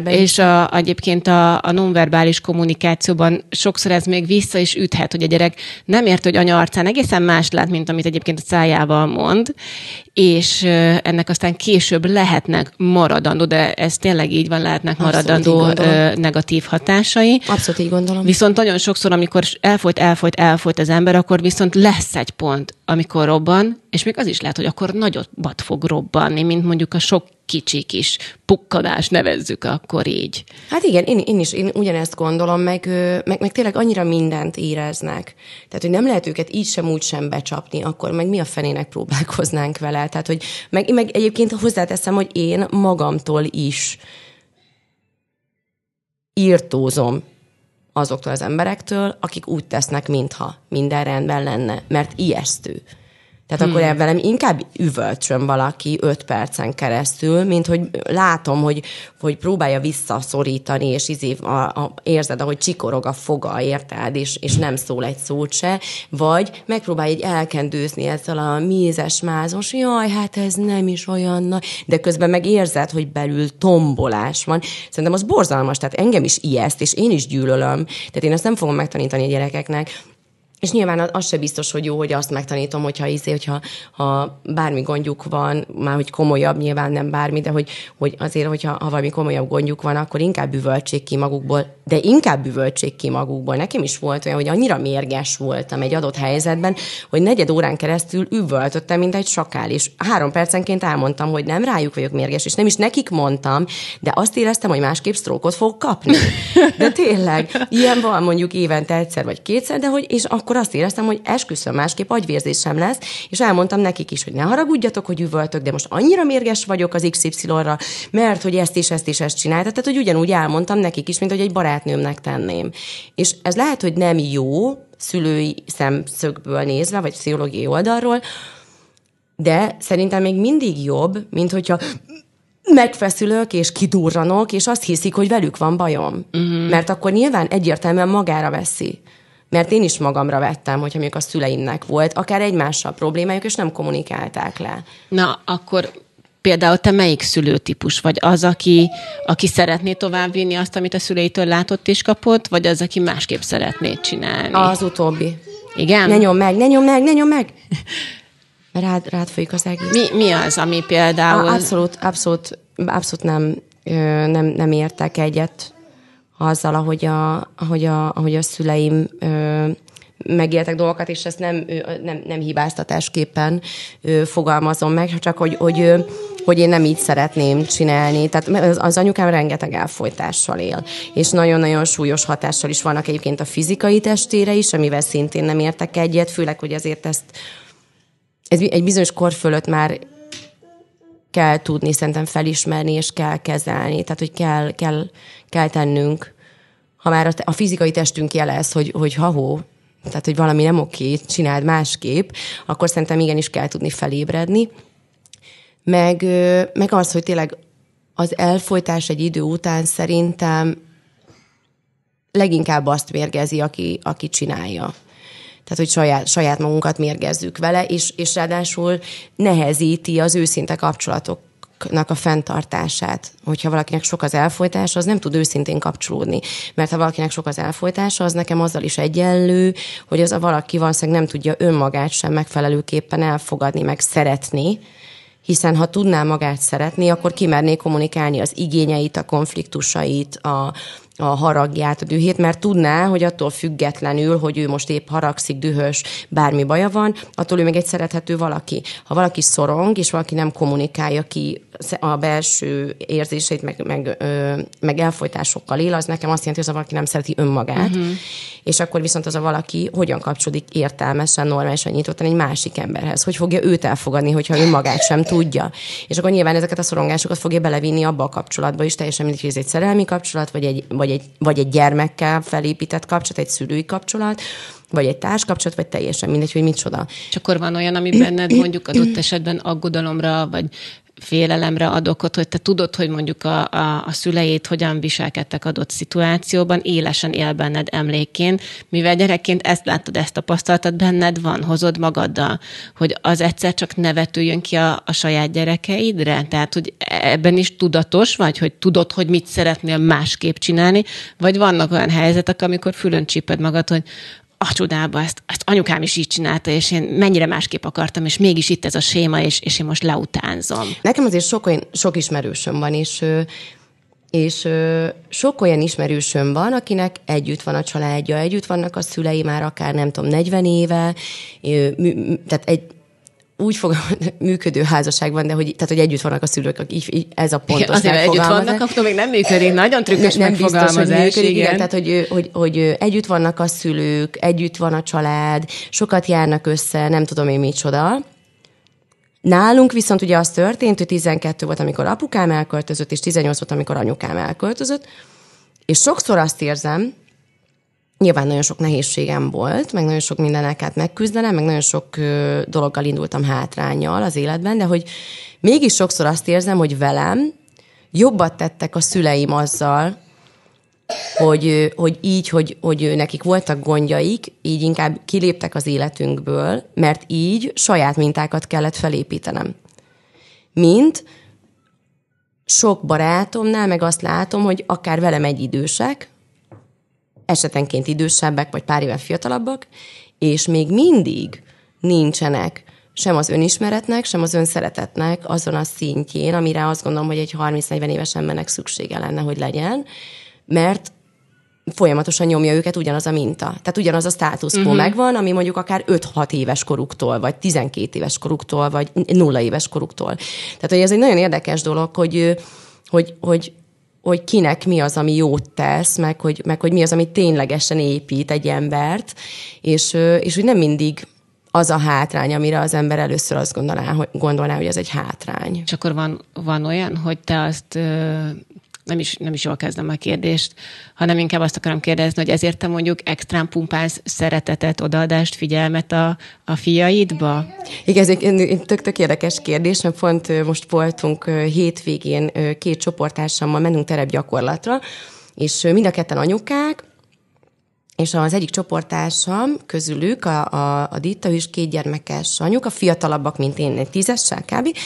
és a, egyébként a, a nonverbális kommunikációban sokszor ez még vissza is üthet, hogy a gyerek nem ért, hogy anya arcán egészen más lát, mint amit egyébként a szájával mond, és ennek aztán később lehetnek maradandó, de ez tényleg így van, lehetnek maradandó negatív hatásai. Abszolút így gondolom. Viszont nagyon sokszor, amikor elfolyt, elfolyt, elfolyt az ember, akkor viszont lesz egy pont, amikor robban, és még az is lehet, hogy akkor nagyobbat fog robbanni, mint mondjuk a sok kicsi kis pukkanás, nevezzük akkor így. Hát igen, én, én is én ugyanezt gondolom, meg, meg, meg tényleg annyira mindent éreznek. Tehát, hogy nem lehet őket így sem úgy sem becsapni, akkor meg mi a fenének próbálkoznánk vele. Tehát, hogy meg, meg egyébként hozzáteszem, hogy én magamtól is írtózom azoktól az emberektől, akik úgy tesznek, mintha minden rendben lenne, mert ijesztő. Tehát hmm. akkor velem inkább üvölcsön valaki öt percen keresztül, mint hogy látom, hogy, hogy próbálja visszaszorítani, és izé, a, a, érzed, ahogy csikorog a foga, érted, és, és nem szól egy szót se, vagy megpróbálja egy elkendőzni ezzel a mézes, mázos, jaj, hát ez nem is olyan nagy, de közben meg érzed, hogy belül tombolás van. Szerintem az borzalmas, tehát engem is ijeszt, és én is gyűlölöm. Tehát én ezt nem fogom megtanítani a gyerekeknek, és nyilván az se biztos, hogy jó, hogy azt megtanítom, hogyha, izé, hogyha ha bármi gondjuk van, már hogy komolyabb, nyilván nem bármi, de hogy, hogy azért, hogyha ha valami komolyabb gondjuk van, akkor inkább üvöltsék ki magukból, de inkább üvöltsék ki magukból. Nekem is volt olyan, hogy annyira mérges voltam egy adott helyzetben, hogy negyed órán keresztül üvöltöttem, mint egy sakál, és három percenként elmondtam, hogy nem rájuk vagyok mérges, és nem is nekik mondtam, de azt éreztem, hogy másképp sztrókot fog kapni. De tényleg, ilyen van mondjuk évente egyszer vagy kétszer, de hogy, és akkor azt éreztem, hogy esküszöm másképp agyvérzésem lesz, és elmondtam nekik is, hogy ne haragudjatok, hogy üvöltök, de most annyira mérges vagyok az XY-ra, mert hogy ezt és ezt és ezt csinálta, tehát hogy ugyanúgy elmondtam nekik is, mint hogy egy barátnőmnek tenném. És ez lehet, hogy nem jó szülői szemszögből nézve, vagy pszichológiai oldalról, de szerintem még mindig jobb, mint hogyha megfeszülök, és kidurranok, és azt hiszik, hogy velük van bajom. Uh-huh. Mert akkor nyilván egyértelműen magára veszi. Mert én is magamra vettem, hogyha mondjuk a szüleimnek volt, akár egymással problémájuk, és nem kommunikálták le. Na, akkor például te melyik szülőtípus vagy? Az, aki, aki szeretné továbbvinni azt, amit a szüleitől látott és kapott, vagy az, aki másképp szeretné csinálni? Az utóbbi. Igen? Ne nyom meg, ne nyom meg, ne nyom meg! Rád, rád folyik az egész. Mi, mi az, ami például... Abszolút, abszolút, abszolút nem, nem, nem értek egyet azzal, ahogy a, ahogy a, ahogy a szüleim megéltek dolgokat, és ezt nem, nem, nem hibáztatásképpen fogalmazom meg, csak hogy, hogy, hogy én nem így szeretném csinálni. Tehát az anyukám rengeteg elfolytással él, és nagyon-nagyon súlyos hatással is vannak egyébként a fizikai testére is, amivel szintén nem értek egyet, főleg, hogy azért ezt ez egy bizonyos kor fölött már kell tudni szerintem felismerni, és kell kezelni. Tehát, hogy kell, kell, kell tennünk, ha már a, a fizikai testünk jelez, hogy, hogy ha-hó, tehát, hogy valami nem oké, csináld másképp, akkor szerintem igenis kell tudni felébredni. Meg, meg az, hogy tényleg az elfolytás egy idő után szerintem leginkább azt mérgezi, aki, aki csinálja. Tehát, hogy saját, saját magunkat mérgezzük vele, és, és ráadásul nehezíti az őszinte kapcsolatok a fenntartását. Hogyha valakinek sok az elfolytása, az nem tud őszintén kapcsolódni. Mert ha valakinek sok az elfolytása, az nekem azzal is egyenlő, hogy az a valaki valószínűleg nem tudja önmagát sem megfelelőképpen elfogadni, meg szeretni, hiszen ha tudná magát szeretni, akkor kimerné kommunikálni az igényeit, a konfliktusait, a, a haragját, a dühét, mert tudná, hogy attól függetlenül, hogy ő most épp haragszik, dühös, bármi baja van, attól ő még egy szerethető valaki. Ha valaki szorong, és valaki nem kommunikálja ki a belső érzéseit, meg, meg, ö, meg elfolytásokkal él, az nekem azt jelenti, hogy az a valaki nem szereti önmagát. Uh-huh. És akkor viszont az a valaki hogyan kapcsolódik értelmesen, normálisan nyitottan egy másik emberhez. Hogy fogja őt elfogadni, hogyha önmagát sem tudja. És akkor nyilván ezeket a szorongásokat fogja belevinni abba a kapcsolatba is, teljesen mindegy, hogy ez egy szerelmi kapcsolat, vagy egy, vagy egy, vagy egy gyermekkel felépített kapcsolat, egy szülői kapcsolat, vagy egy társkapcsolat, vagy teljesen mindegy, hogy micsoda. És akkor van olyan, ami benned mondjuk adott esetben aggodalomra, vagy félelemre ad okot, hogy te tudod, hogy mondjuk a, a, a szüleid hogyan viselkedtek adott szituációban, élesen él benned emlékként, mivel gyerekként ezt láttad, ezt tapasztaltad, benned van, hozod magaddal, hogy az egyszer csak nevetüljön ki a, a saját gyerekeidre, tehát, hogy ebben is tudatos vagy, hogy tudod, hogy mit szeretnél másképp csinálni, vagy vannak olyan helyzetek, amikor fülön csíped magad, hogy a csodába, ezt, ezt anyukám is így csinálta, és én mennyire másképp akartam, és mégis itt ez a séma, és, és én most leutánzom. Nekem azért sok, olyan, sok ismerősöm van, és és sok olyan ismerősöm van, akinek együtt van a családja, együtt vannak a szülei már akár nem tudom, 40 éve, tehát egy, úgy fog működő házasság van, de hogy, tehát, hogy együtt vannak a szülők, így, így ez a pontos Azért együtt vannak, akkor még nem működik. Nagyon trükkös nem biztos, hogy működik, igen. Tehát, hogy, hogy, hogy, együtt vannak a szülők, együtt van a család, sokat járnak össze, nem tudom én micsoda. Nálunk viszont ugye az történt, hogy 12 volt, amikor apukám elköltözött, és 18 volt, amikor anyukám elköltözött, és sokszor azt érzem, Nyilván nagyon sok nehézségem volt, meg nagyon sok mindeneket megküzdenem, meg nagyon sok dologgal indultam hátrányjal az életben, de hogy mégis sokszor azt érzem, hogy velem jobbat tettek a szüleim azzal, hogy, hogy így, hogy, hogy nekik voltak gondjaik, így inkább kiléptek az életünkből, mert így saját mintákat kellett felépítenem. Mint sok barátomnál meg azt látom, hogy akár velem egy idősek, esetenként idősebbek, vagy pár éven fiatalabbak, és még mindig nincsenek sem az önismeretnek, sem az önszeretetnek azon a szintjén, amire azt gondolom, hogy egy 30-40 éves embernek szüksége lenne, hogy legyen, mert folyamatosan nyomja őket ugyanaz a minta. Tehát ugyanaz a státusz uh-huh. megvan, ami mondjuk akár 5-6 éves koruktól, vagy 12 éves koruktól, vagy 0 éves koruktól. Tehát, hogy ez egy nagyon érdekes dolog, hogy, hogy, hogy hogy kinek mi az, ami jót tesz, meg hogy, meg hogy mi az, ami ténylegesen épít egy embert, és, és hogy nem mindig az a hátrány, amire az ember először azt gondolná, hogy, gondolná, hogy ez egy hátrány. És akkor van, van olyan, hogy te azt nem is, nem is jól kezdem a kérdést, hanem inkább azt akarom kérdezni, hogy ezért te mondjuk extrán pumpálsz szeretetet, odaadást, figyelmet a, a fiaidba? Igen, ez egy tök-tök érdekes kérdés, mert pont most voltunk hétvégén két csoportársammal, menünk terepgyakorlatra, és mind a ketten anyukák, és az egyik csoportársam közülük, a, a, a Ditta is két gyermekes anyuk, a fiatalabbak, mint én, egy tízessel kb.,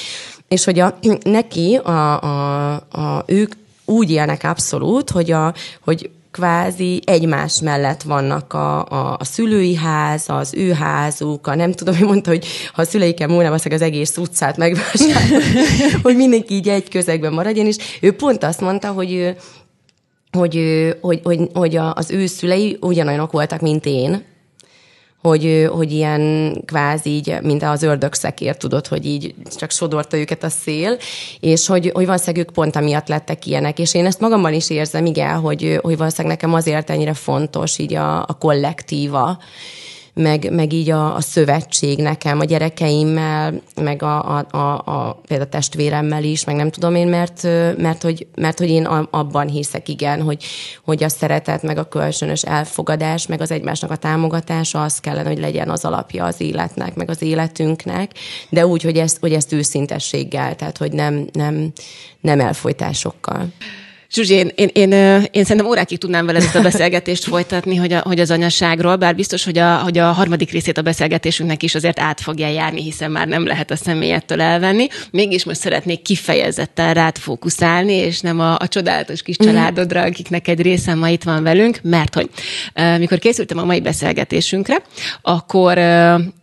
és hogy a, neki, a, a, a, ők úgy élnek abszolút, hogy, a, hogy kvázi egymás mellett vannak a, a, a szülői ház, az ő házuk, a nem tudom, hogy mondta, hogy ha a szüleiken múlna, az egész utcát megvásárol, hogy mindenki így egy közegben maradjon, és ő pont azt mondta, hogy ő, hogy, hogy, hogy, hogy az ő szülei ugyanolyanok voltak, mint én, hogy, hogy ilyen kvázi így, mint az ördög szekér, tudod, hogy így csak sodorta őket a szél, és hogy, hogy valószínűleg ők pont amiatt lettek ilyenek. És én ezt magamban is érzem, igen, hogy, hogy valószínűleg nekem azért ennyire fontos így a, a kollektíva, meg, meg így a, a szövetség nekem, a gyerekeimmel, meg a, a, a, a például a testvéremmel is, meg nem tudom én, mert, mert, hogy, mert hogy én abban hiszek, igen, hogy, hogy a szeretet, meg a kölcsönös elfogadás, meg az egymásnak a támogatása, az kellene, hogy legyen az alapja az életnek, meg az életünknek, de úgy, hogy ezt, hogy ezt őszintességgel, tehát hogy nem, nem, nem elfolytásokkal. Zsuzsi, én, én, én, én szerintem órákig tudnám veled ezt a beszélgetést folytatni, hogy, a, hogy az anyaságról, bár biztos, hogy a, hogy a harmadik részét a beszélgetésünknek is azért át fogja járni, hiszen már nem lehet a személyettől elvenni. Mégis most szeretnék kifejezetten rád fókuszálni, és nem a, a csodálatos kis családodra, akiknek egy része ma itt van velünk, mert hogy mikor készültem a mai beszélgetésünkre, akkor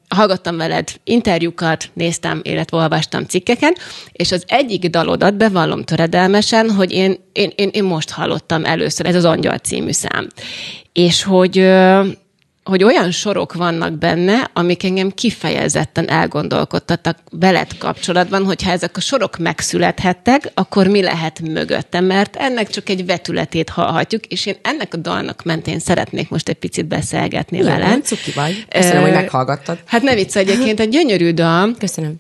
hallgattam veled interjúkat, néztem, illetve olvastam cikkeket, és az egyik dalodat bevallom töredelmesen, hogy én, én, én, én most hallottam először, ez az Angyal című szám. És hogy hogy olyan sorok vannak benne, amik engem kifejezetten elgondolkodtattak veled kapcsolatban, hogyha ezek a sorok megszülethettek, akkor mi lehet mögöttem, mert ennek csak egy vetületét hallhatjuk, és én ennek a dalnak mentén szeretnék most egy picit beszélgetni Jó, veled. cuki vagy. Köszönöm, hogy meghallgattad. Hát ne vicc, egyébként egy gyönyörű dal. Köszönöm.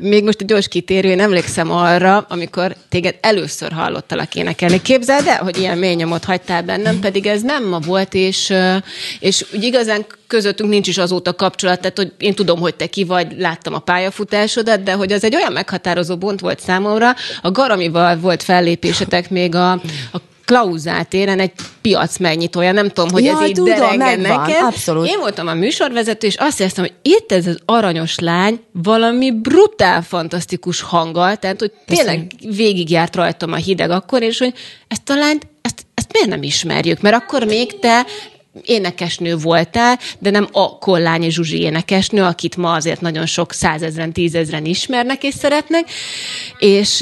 Még most egy gyors kitérő, én emlékszem arra, amikor téged először hallottalak énekelni. Képzeld el, hogy ilyen mély nyomot hagytál bennem, pedig ez nem ma volt, és, és igazán közöttünk nincs is azóta kapcsolat, tehát hogy én tudom, hogy te ki vagy, láttam a pályafutásodat, de hogy az egy olyan meghatározó pont volt számomra. A Garamival volt fellépésetek még a, a Klauzál téren egy piac megnyitója, nem tudom, hogy ja, ez így tudom, neked. Abszolút. Én voltam a műsorvezető, és azt éreztem, hogy itt ez az aranyos lány valami brutál, fantasztikus hanggal, tehát hogy tényleg végigjárt rajtam a hideg akkor, és hogy ezt a lányt, ezt, ezt miért nem ismerjük? Mert akkor még te énekesnő voltál, de nem a Kollányi Zsuzsi énekesnő, akit ma azért nagyon sok százezren, tízezren ismernek és szeretnek, és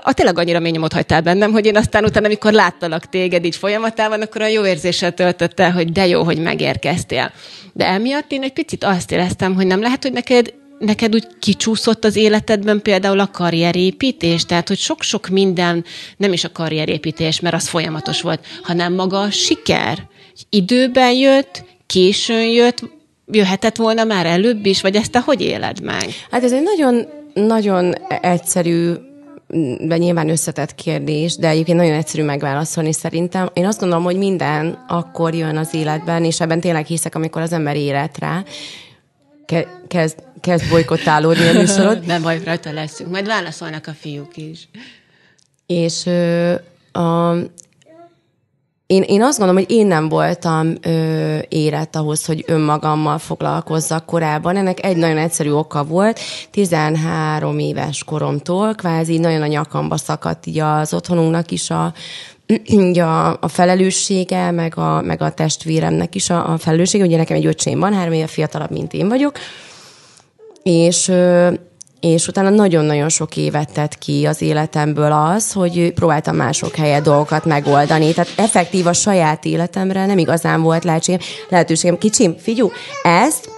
a tényleg annyira mély nyomot hagytál bennem, hogy én aztán utána, amikor láttalak téged így folyamatában, akkor a jó érzéssel töltötte, hogy de jó, hogy megérkeztél. De emiatt én egy picit azt éreztem, hogy nem lehet, hogy neked neked úgy kicsúszott az életedben például a karrierépítés? Tehát, hogy sok-sok minden, nem is a karrierépítés, mert az folyamatos volt, hanem maga a siker időben jött, későn jött, jöhetett volna már előbb is, vagy ezt te hogy éled meg? Hát ez egy nagyon, nagyon egyszerű de nyilván összetett kérdés, de egyébként nagyon egyszerű megválaszolni szerintem. Én azt gondolom, hogy minden akkor jön az életben, és ebben tényleg hiszek, amikor az ember élet rá, ke- kezd, kezd bolykottálódni a műsorod. Nem baj, rajta leszünk. Majd válaszolnak a fiúk is. És a, én, én azt gondolom, hogy én nem voltam ö, érett ahhoz, hogy önmagammal foglalkozzak korábban. Ennek egy nagyon egyszerű oka volt. 13 éves koromtól kvázi nagyon a nyakamba szakadt így az otthonunknak is a, a, a felelőssége, meg a, meg a testvéremnek is a, a felelőssége. Ugye nekem egy öcsém van, három éve fiatalabb, mint én vagyok. És ö, és utána nagyon-nagyon sok évet tett ki az életemből az, hogy próbáltam mások helyet dolgokat megoldani. Tehát effektív a saját életemre nem igazán volt lehetségem. lehetőségem. Kicsim, figyú, ezt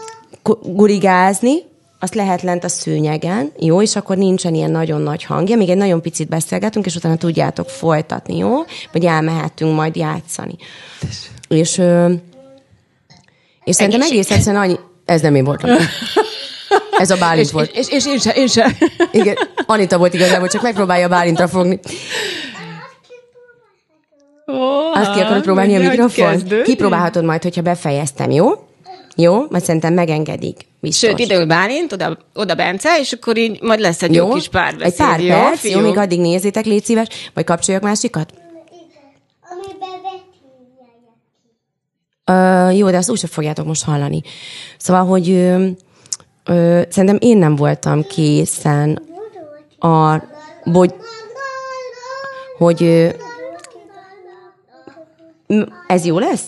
gurigázni, azt lehet lent a szőnyegen, jó, és akkor nincsen ilyen nagyon nagy hangja, még egy nagyon picit beszélgetünk, és utána tudjátok folytatni, jó? Vagy elmehetünk majd játszani. És, és szerintem egész egyszerűen annyi... Ez nem én voltam. Ez a Bálint és, volt. És, és, és én se, én se. Igen, Anita volt igazából, csak megpróbálja Bálintra fogni. Oh, Azt ki akarod próbálni a mikrofon? Kipróbálhatod majd, hogyha befejeztem, jó? Jó? Majd szerintem megengedik. Biztos. Sőt, ide Bálint, oda, oda Bence, és akkor így majd lesz egy jó, jó kis párbeszéd. Egy pár jó, perc, jó, még addig nézzétek, légy szíves, vagy kapcsoljak másikat? Uh, jó, de azt úgyse fogjátok most hallani. Szóval, hogy uh, ö, szerintem én nem voltam készen a, hogy, hogy Ez jó lesz?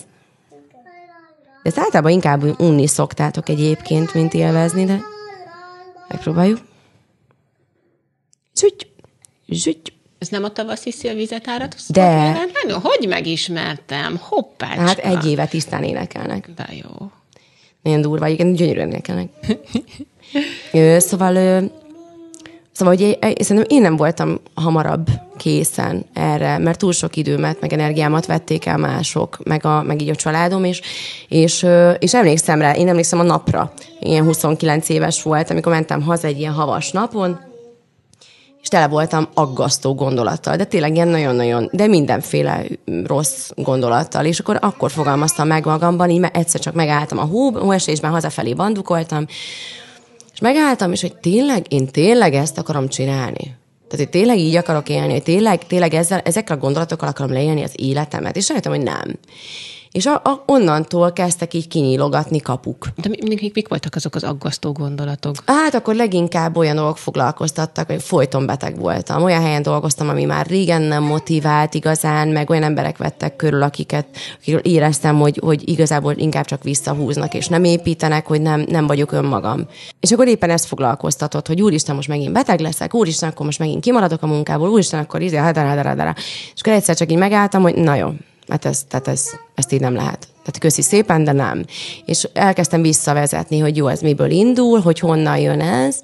De ezt általában inkább unni szoktátok egyébként, mint élvezni, de megpróbáljuk. Zsügy, zsügy. Ez nem a tavaszi szilvizet De. No, hogy megismertem? Hoppácska. Hát egy éve tisztán énekelnek. De jó. Nagyon durva, igen, gyönyörűen énekelnek. Szóval, szóval hogy én, szerintem én nem voltam hamarabb készen erre, mert túl sok időmet, meg energiámat vették el mások, meg, a, meg így a családom, és, és, és emlékszem rá, én emlékszem a napra, ilyen 29 éves volt, amikor mentem haza egy ilyen havas napon, és tele voltam aggasztó gondolattal, de tényleg ilyen nagyon-nagyon, de mindenféle rossz gondolattal, és akkor akkor fogalmaztam meg magamban, így egyszer csak megálltam a hó, hóesésben hazafelé bandukoltam, és megálltam, és hogy tényleg, én tényleg ezt akarom csinálni. Tehát, hogy tényleg így akarok élni, hogy tényleg, tényleg ezzel, ezekkel a gondolatokkal akarom leélni az életemet, és rájöttem, hogy nem. És a, a, onnantól kezdtek így kinyílogatni kapuk. De mi, mi, mik voltak azok az aggasztó gondolatok? Hát akkor leginkább olyan dolgok foglalkoztattak, hogy folyton beteg voltam. Olyan helyen dolgoztam, ami már régen nem motivált igazán, meg olyan emberek vettek körül, akiket akikről éreztem, hogy, hogy igazából inkább csak visszahúznak, és nem építenek, hogy nem, nem vagyok önmagam. És akkor éppen ezt foglalkoztatott, hogy úristen, most megint beteg leszek, úristen, akkor most megint kimaradok a munkából, úristen, akkor izé, és akkor egyszer csak így megálltam, hogy na jó, Hát ez, tehát ez, ezt így nem lehet. Tehát köszi szépen, de nem. És elkezdtem visszavezetni, hogy jó, ez miből indul, hogy honnan jön ez,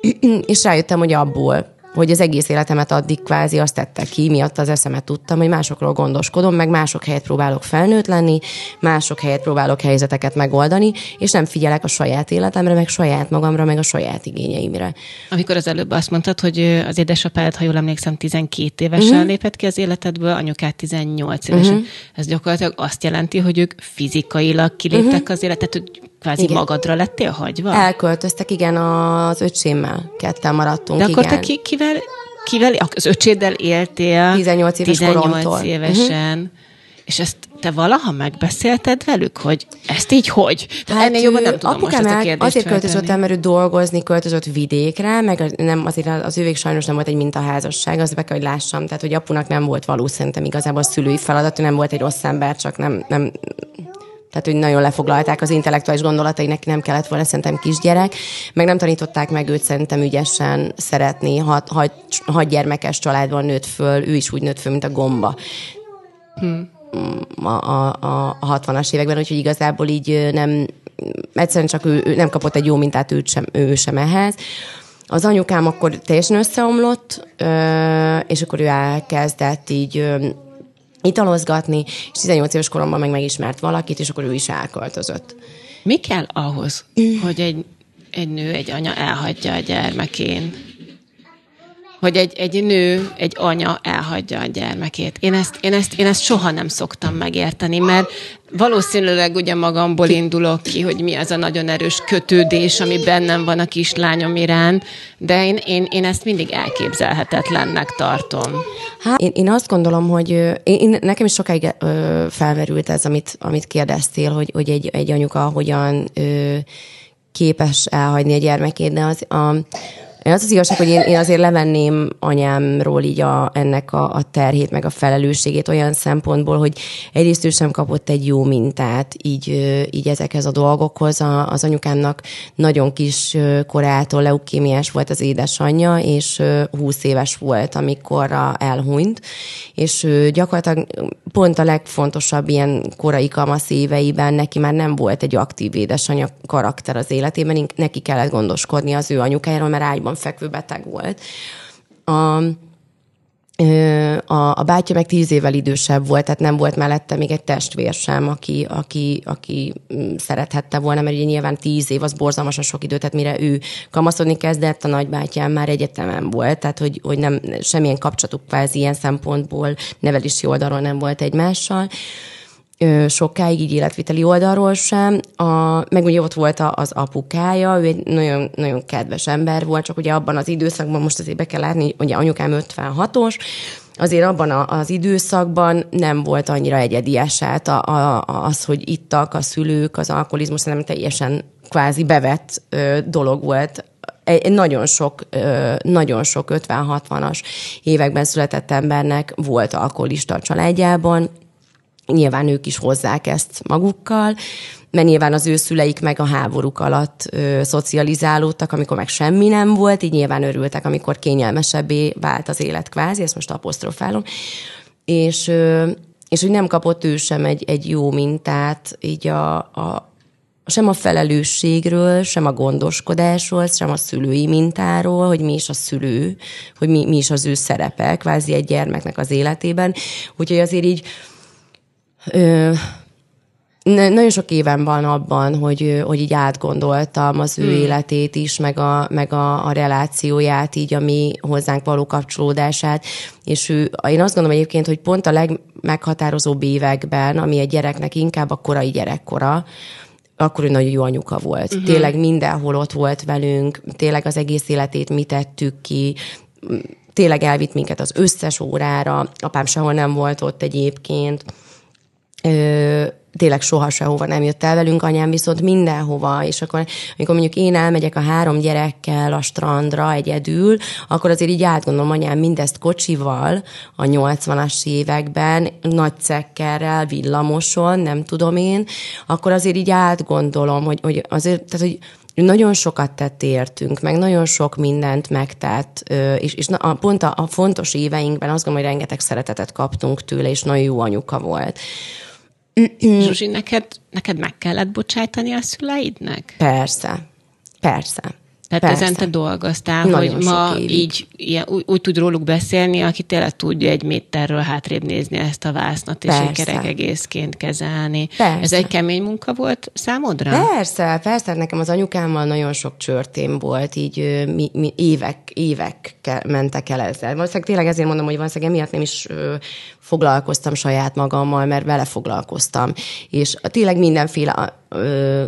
és rájöttem, hogy abból hogy az egész életemet addig kvázi azt tette ki, miatt az eszemet tudtam, hogy másokról gondoskodom, meg mások helyet próbálok felnőtt lenni, mások helyet próbálok helyzeteket megoldani, és nem figyelek a saját életemre, meg saját magamra, meg a saját igényeimre. Amikor az előbb azt mondtad, hogy az édesapád, ha jól emlékszem, 12 évesen uh-huh. lépett ki az életedből, anyukát 18 évesen. Uh-huh. Ez gyakorlatilag azt jelenti, hogy ők fizikailag kiléptek uh-huh. az életet, hogy kvázi igen. magadra lettél hagyva? Elköltöztek, igen, az öcsémmel ketten maradtunk, De akkor igen. te ki, kivel, kivel, az öcséddel éltél? 18 éves 18 koromtól. évesen. Uh-huh. És ezt te valaha megbeszélted velük, hogy ezt így hogy? Hát ennél jobban nem tudom most ezt a kérdést Azért költözött el, mert ő dolgozni költözött vidékre, meg nem, azért az ővék sajnos nem volt egy mintaházasság, azt be kell, hogy lássam. Tehát, hogy apunak nem volt való szerintem igazából a szülői feladat, ő nem volt egy rossz ember, csak nem, nem tehát hogy nagyon lefoglalták az intellektuális gondolatai, neki nem kellett volna szerintem kisgyerek, meg nem tanították meg őt szerintem ügyesen szeretni, hat, hat, hat gyermekes családban nőtt föl, ő is úgy nőtt föl, mint a gomba. Hmm. A, a, a 60-as években, úgyhogy igazából így nem, egyszerűen csak ő, ő nem kapott egy jó mintát őt sem, ő sem ehhez. Az anyukám akkor teljesen összeomlott, és akkor ő elkezdett így italozgatni, és 18 éves koromban meg megismert valakit, és akkor ő is elköltözött. Mi kell ahhoz, hogy egy, egy nő, egy anya elhagyja a gyermekén? Hogy egy, egy nő, egy anya elhagyja a gyermekét. Én ezt, én, ezt, én ezt soha nem szoktam megérteni, mert valószínűleg ugye magamból indulok ki, hogy mi az a nagyon erős kötődés, ami bennem van a kislányom iránt, de én, én, én ezt mindig elképzelhetetlennek tartom. Hát, én, én azt gondolom, hogy én, én, nekem is sokáig ö, felmerült ez, amit, amit kérdeztél, hogy, hogy egy, egy anyuka hogyan ö, képes elhagyni a gyermekét, de az, a, az az igazság, hogy én, én azért levenném anyámról így a, ennek a, a terhét, meg a felelősségét olyan szempontból, hogy egyrészt ő sem kapott egy jó mintát így, így ezekhez a dolgokhoz. A, az anyukámnak nagyon kis korától leukémiás volt az édesanyja, és 20 éves volt, amikor elhunyt, és gyakorlatilag pont a legfontosabb ilyen korai kamasz éveiben neki már nem volt egy aktív édesanyja karakter az életében, neki kellett gondoskodni az ő anyukájáról, mert ágyban fekvő beteg volt. A, a, a bátyja meg tíz évvel idősebb volt, tehát nem volt mellette még egy testvér sem, aki, aki, aki mm, szerethette volna, mert ugye nyilván tíz év az borzalmasan sok idő, tehát mire ő kamaszodni kezdett, a nagybátyám már egyetemen volt, tehát hogy, hogy nem, semmilyen kapcsolatuk kvázi ilyen szempontból nevelési oldalról nem volt egymással sokáig így életviteli oldalról sem. A, meg ugye ott volt az apukája, ő egy nagyon, nagyon kedves ember volt, csak ugye abban az időszakban, most azért be kell látni, ugye anyukám 56-os, azért abban a, az időszakban nem volt annyira egyedi eset a, a, az, hogy ittak a szülők, az alkoholizmus nem teljesen kvázi bevett ö, dolog volt egy, nagyon sok, nagyon sok 50-60-as években született embernek volt alkoholista a családjában, nyilván ők is hozzák ezt magukkal, mert nyilván az ő szüleik meg a háborúk alatt ö, szocializálódtak, amikor meg semmi nem volt, így nyilván örültek, amikor kényelmesebbé vált az élet kvázi, ezt most apostrofálom. És, ö, és hogy nem kapott ő sem egy, egy jó mintát így a, a, sem a felelősségről, sem a gondoskodásról, sem a szülői mintáról, hogy mi is a szülő, hogy mi, mi is az ő szerepe, kvázi egy gyermeknek az életében. Úgyhogy azért így ö, nagyon sok éven van abban, hogy, hogy így átgondoltam az ő hmm. életét is, meg, a, meg a, a relációját, így a mi hozzánk való kapcsolódását. És ő, én azt gondolom egyébként, hogy pont a legmeghatározóbb években, ami egy gyereknek inkább a korai gyerekkora, akkor ő nagyon jó anyuka volt. Uh-huh. Tényleg mindenhol ott volt velünk, tényleg az egész életét mi tettük ki, tényleg elvitt minket az összes órára, apám sehol nem volt ott egyébként. Ö, tényleg soha sehova nem jött el velünk, anyám viszont mindenhova, és akkor, amikor mondjuk én elmegyek a három gyerekkel a strandra egyedül, akkor azért így átgondolom, anyám mindezt kocsival a 80-as években, nagy cekkerrel, villamoson, nem tudom én, akkor azért így átgondolom, hogy, hogy azért, tehát, hogy nagyon sokat tett értünk, meg nagyon sok mindent megtett, és, és na, pont a, a fontos éveinkben azt gondolom, hogy rengeteg szeretetet kaptunk tőle, és nagyon jó anyuka volt. Zsuzsi, neked, neked meg kellett bocsájtani a szüleidnek? Persze, persze. Tehát Persze. ezen te dolgoztál, Nagyon hogy ma így ilyen, úgy, úgy tud róluk beszélni, aki tényleg tudja egy méterről hátrébb nézni ezt a vásznat, és egy kerek egészként kezelni. Persze. Ez egy kemény munka volt számodra? Persze, persze. Nekem az anyukámmal nagyon sok csörtém volt, így mi, mi évek, évek mentek el ezzel. Valószínűleg tényleg ezért mondom, hogy valószínűleg emiatt nem is ö, foglalkoztam saját magammal, mert vele foglalkoztam. És tényleg mindenféle ö,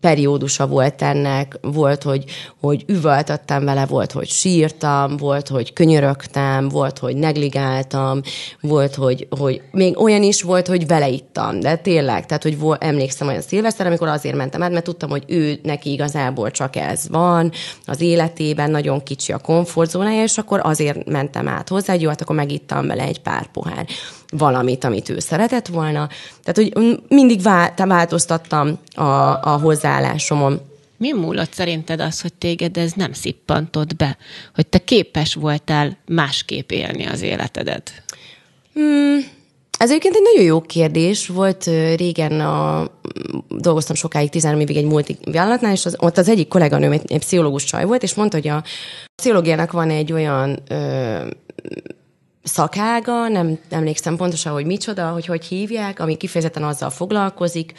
periódusa volt ennek, volt, hogy, hogy üvöltöttem vele, volt, hogy sírtam, volt, hogy könyörögtem, volt, hogy negligáltam, volt, hogy, hogy még olyan is volt, hogy vele ittam, de tényleg, tehát, hogy vol, emlékszem olyan szilveszter, amikor azért mentem át, mert tudtam, hogy ő neki igazából csak ez van az életében, nagyon kicsi a komfortzónája, és akkor azért mentem át hozzá, hogy jó, hát akkor megittam vele egy pár pohár valamit, amit ő szeretett volna. Tehát, hogy mindig változtattam a, a hozzáállásomon. Mi múlott szerinted az, hogy téged ez nem szippantott be? Hogy te képes voltál másképp élni az életedet? Hmm, ez egyébként egy nagyon jó kérdés. Volt régen, a, dolgoztam sokáig, 13 évig egy multi vállalatnál, és az, ott az egyik kolléganőm egy, egy pszichológus csaj volt, és mondta, hogy a pszichológiának van egy olyan ö, szakága, nem emlékszem pontosan, hogy micsoda, hogy hogy hívják, ami kifejezetten azzal foglalkozik,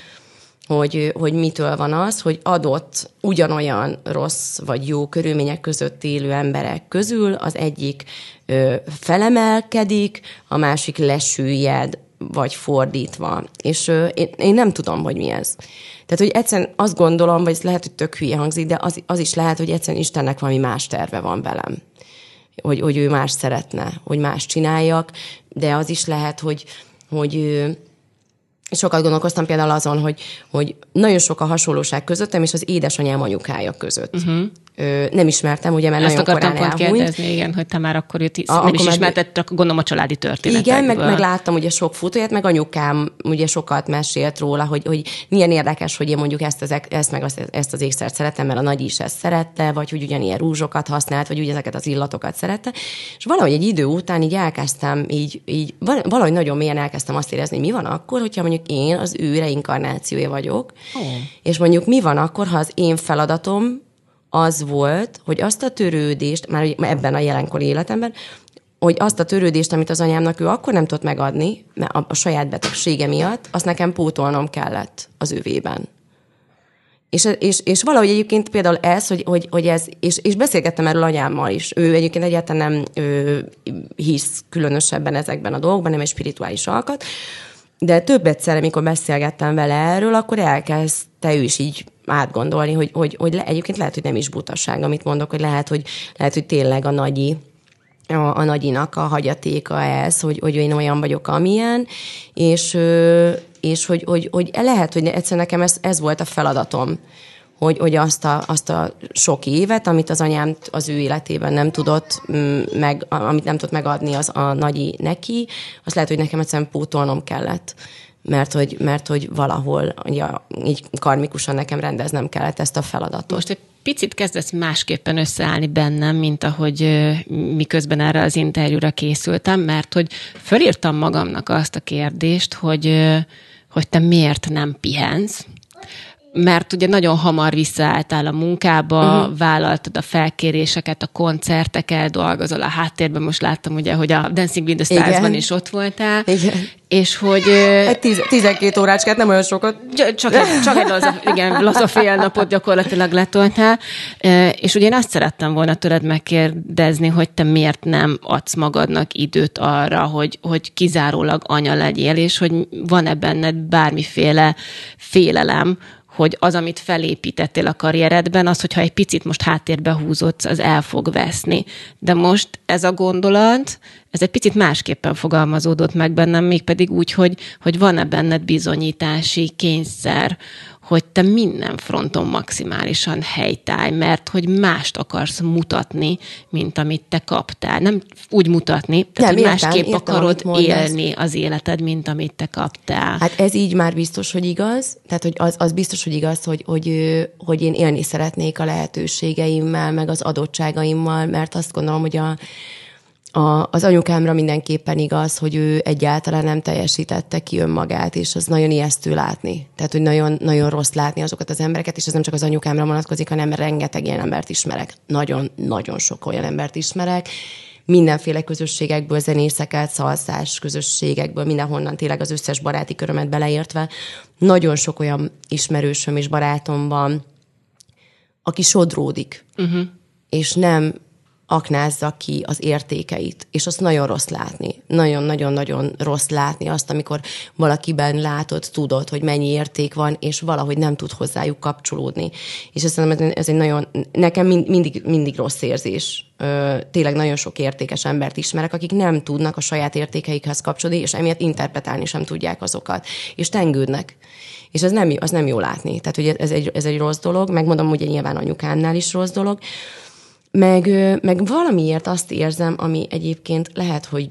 hogy, hogy mitől van az, hogy adott ugyanolyan rossz vagy jó körülmények között élő emberek közül az egyik ö, felemelkedik, a másik lesüllyed, vagy fordítva. És ö, én, én nem tudom, hogy mi ez. Tehát, hogy egyszerűen azt gondolom, vagy ez lehet, hogy tök hülye hangzik, de az, az is lehet, hogy egyszerűen Istennek valami más terve van velem hogy, hogy ő más szeretne, hogy más csináljak, de az is lehet, hogy, hogy sokat gondolkoztam például azon, hogy, hogy nagyon sok a hasonlóság közöttem és az édesanyám anyukája között. Uh-huh ö, nem ismertem, ugye, mert Ezt nagyon akartam korán pont kérdezni, igen, hogy te már akkor őt a, nem is ismerted, csak gondolom a családi történetekből. Igen, meg, meg láttam ugye sok fotóját, meg anyukám ugye sokat mesélt róla, hogy, hogy milyen érdekes, hogy én mondjuk ezt, az, ezt meg azt, ezt az ékszert szeretem, mert a nagy is ezt szerette, vagy hogy ugyanilyen rúzsokat használt, vagy ugye ezeket az illatokat szerette. És valahogy egy idő után így elkezdtem, így, így valahogy nagyon mélyen elkezdtem azt érezni, hogy mi van akkor, hogyha mondjuk én az ő reinkarnációja vagyok, oh. és mondjuk mi van akkor, ha az én feladatom az volt, hogy azt a törődést, már ebben a jelenkori életemben, hogy azt a törődést, amit az anyámnak ő akkor nem tudott megadni, mert a, a saját betegsége miatt, azt nekem pótolnom kellett az övében. És, és, és valahogy egyébként például ez, hogy, hogy, hogy ez, és, és beszélgettem erről anyámmal is. Ő egyébként egyáltalán nem ő, hisz különösebben ezekben a dolgokban, nem egy spirituális alkat, de több egyszer, amikor beszélgettem vele erről, akkor elkezdte ő is így átgondolni, hogy, hogy, hogy le, egyébként lehet, hogy nem is butaság, amit mondok, hogy lehet, hogy, lehet, hogy tényleg a nagyi a, a nagyinak a hagyatéka ez, hogy, hogy én olyan vagyok, amilyen, és, és hogy, hogy, hogy lehet, hogy egyszerűen nekem ez, ez volt a feladatom, hogy, hogy azt, a, azt a sok évet, amit az anyám az ő életében nem tudott, mm, meg, amit nem tudott megadni az a nagyi neki, azt lehet, hogy nekem egyszerűen pótolnom kellett mert hogy, mert hogy valahol ja, így karmikusan nekem rendeznem kellett ezt a feladatot. Most egy picit kezdesz másképpen összeállni bennem, mint ahogy miközben erre az interjúra készültem, mert hogy fölírtam magamnak azt a kérdést, hogy, hogy te miért nem pihensz, mert ugye nagyon hamar visszaálltál a munkába, uh-huh. vállaltad a felkéréseket, a koncerteket, dolgozol a háttérben, most láttam ugye, hogy a Dancing with the Stars-ban is ott voltál, Igen. és hogy... Egy tíz, 12 órácskát, nem olyan sokat. Csak egy, csak egy laza, igen, laza fél napot gyakorlatilag letoltál, és ugye én azt szerettem volna tőled megkérdezni, hogy te miért nem adsz magadnak időt arra, hogy, hogy kizárólag anya legyél, és hogy van-e benned bármiféle félelem, hogy az, amit felépítettél a karrieredben, az, hogyha egy picit most háttérbe húzódsz, az el fog veszni. De most ez a gondolat, ez egy picit másképpen fogalmazódott meg bennem, mégpedig úgy, hogy, hogy van-e benned bizonyítási kényszer, hogy te minden fronton maximálisan helytállj, mert hogy mást akarsz mutatni, mint amit te kaptál. Nem úgy mutatni, tehát Nem, hogy értem, másképp értem, akarod élni az életed, mint amit te kaptál. Hát ez így már biztos, hogy igaz. Tehát, hogy az, az biztos, hogy igaz, hogy, hogy, hogy én élni szeretnék a lehetőségeimmel, meg az adottságaimmal, mert azt gondolom, hogy a, a, az anyukámra mindenképpen igaz, hogy ő egyáltalán nem teljesítette ki önmagát, és az nagyon ijesztő látni. Tehát, hogy nagyon, nagyon rossz látni azokat az embereket, és ez nem csak az anyukámra vonatkozik, hanem rengeteg ilyen embert ismerek. Nagyon-nagyon sok olyan embert ismerek, mindenféle közösségekből, zenészeket, szalszás közösségekből, mindenhonnan tényleg az összes baráti körömet beleértve. Nagyon sok olyan ismerősöm és barátom van, aki sodródik, uh-huh. és nem aknázza ki az értékeit, és azt nagyon rossz látni. Nagyon-nagyon-nagyon rossz látni azt, amikor valakiben látod, tudod, hogy mennyi érték van, és valahogy nem tud hozzájuk kapcsolódni. És ezt mondom, ez egy nagyon, nekem mindig, mindig rossz érzés. Tényleg nagyon sok értékes embert ismerek, akik nem tudnak a saját értékeikhez kapcsolódni, és emiatt interpretálni sem tudják azokat. És tengődnek. És ez nem, az nem jó látni. Tehát, hogy ez egy, ez egy rossz dolog, megmondom, hogy nyilván anyukámnál is rossz dolog, meg, meg valamiért azt érzem, ami egyébként lehet, hogy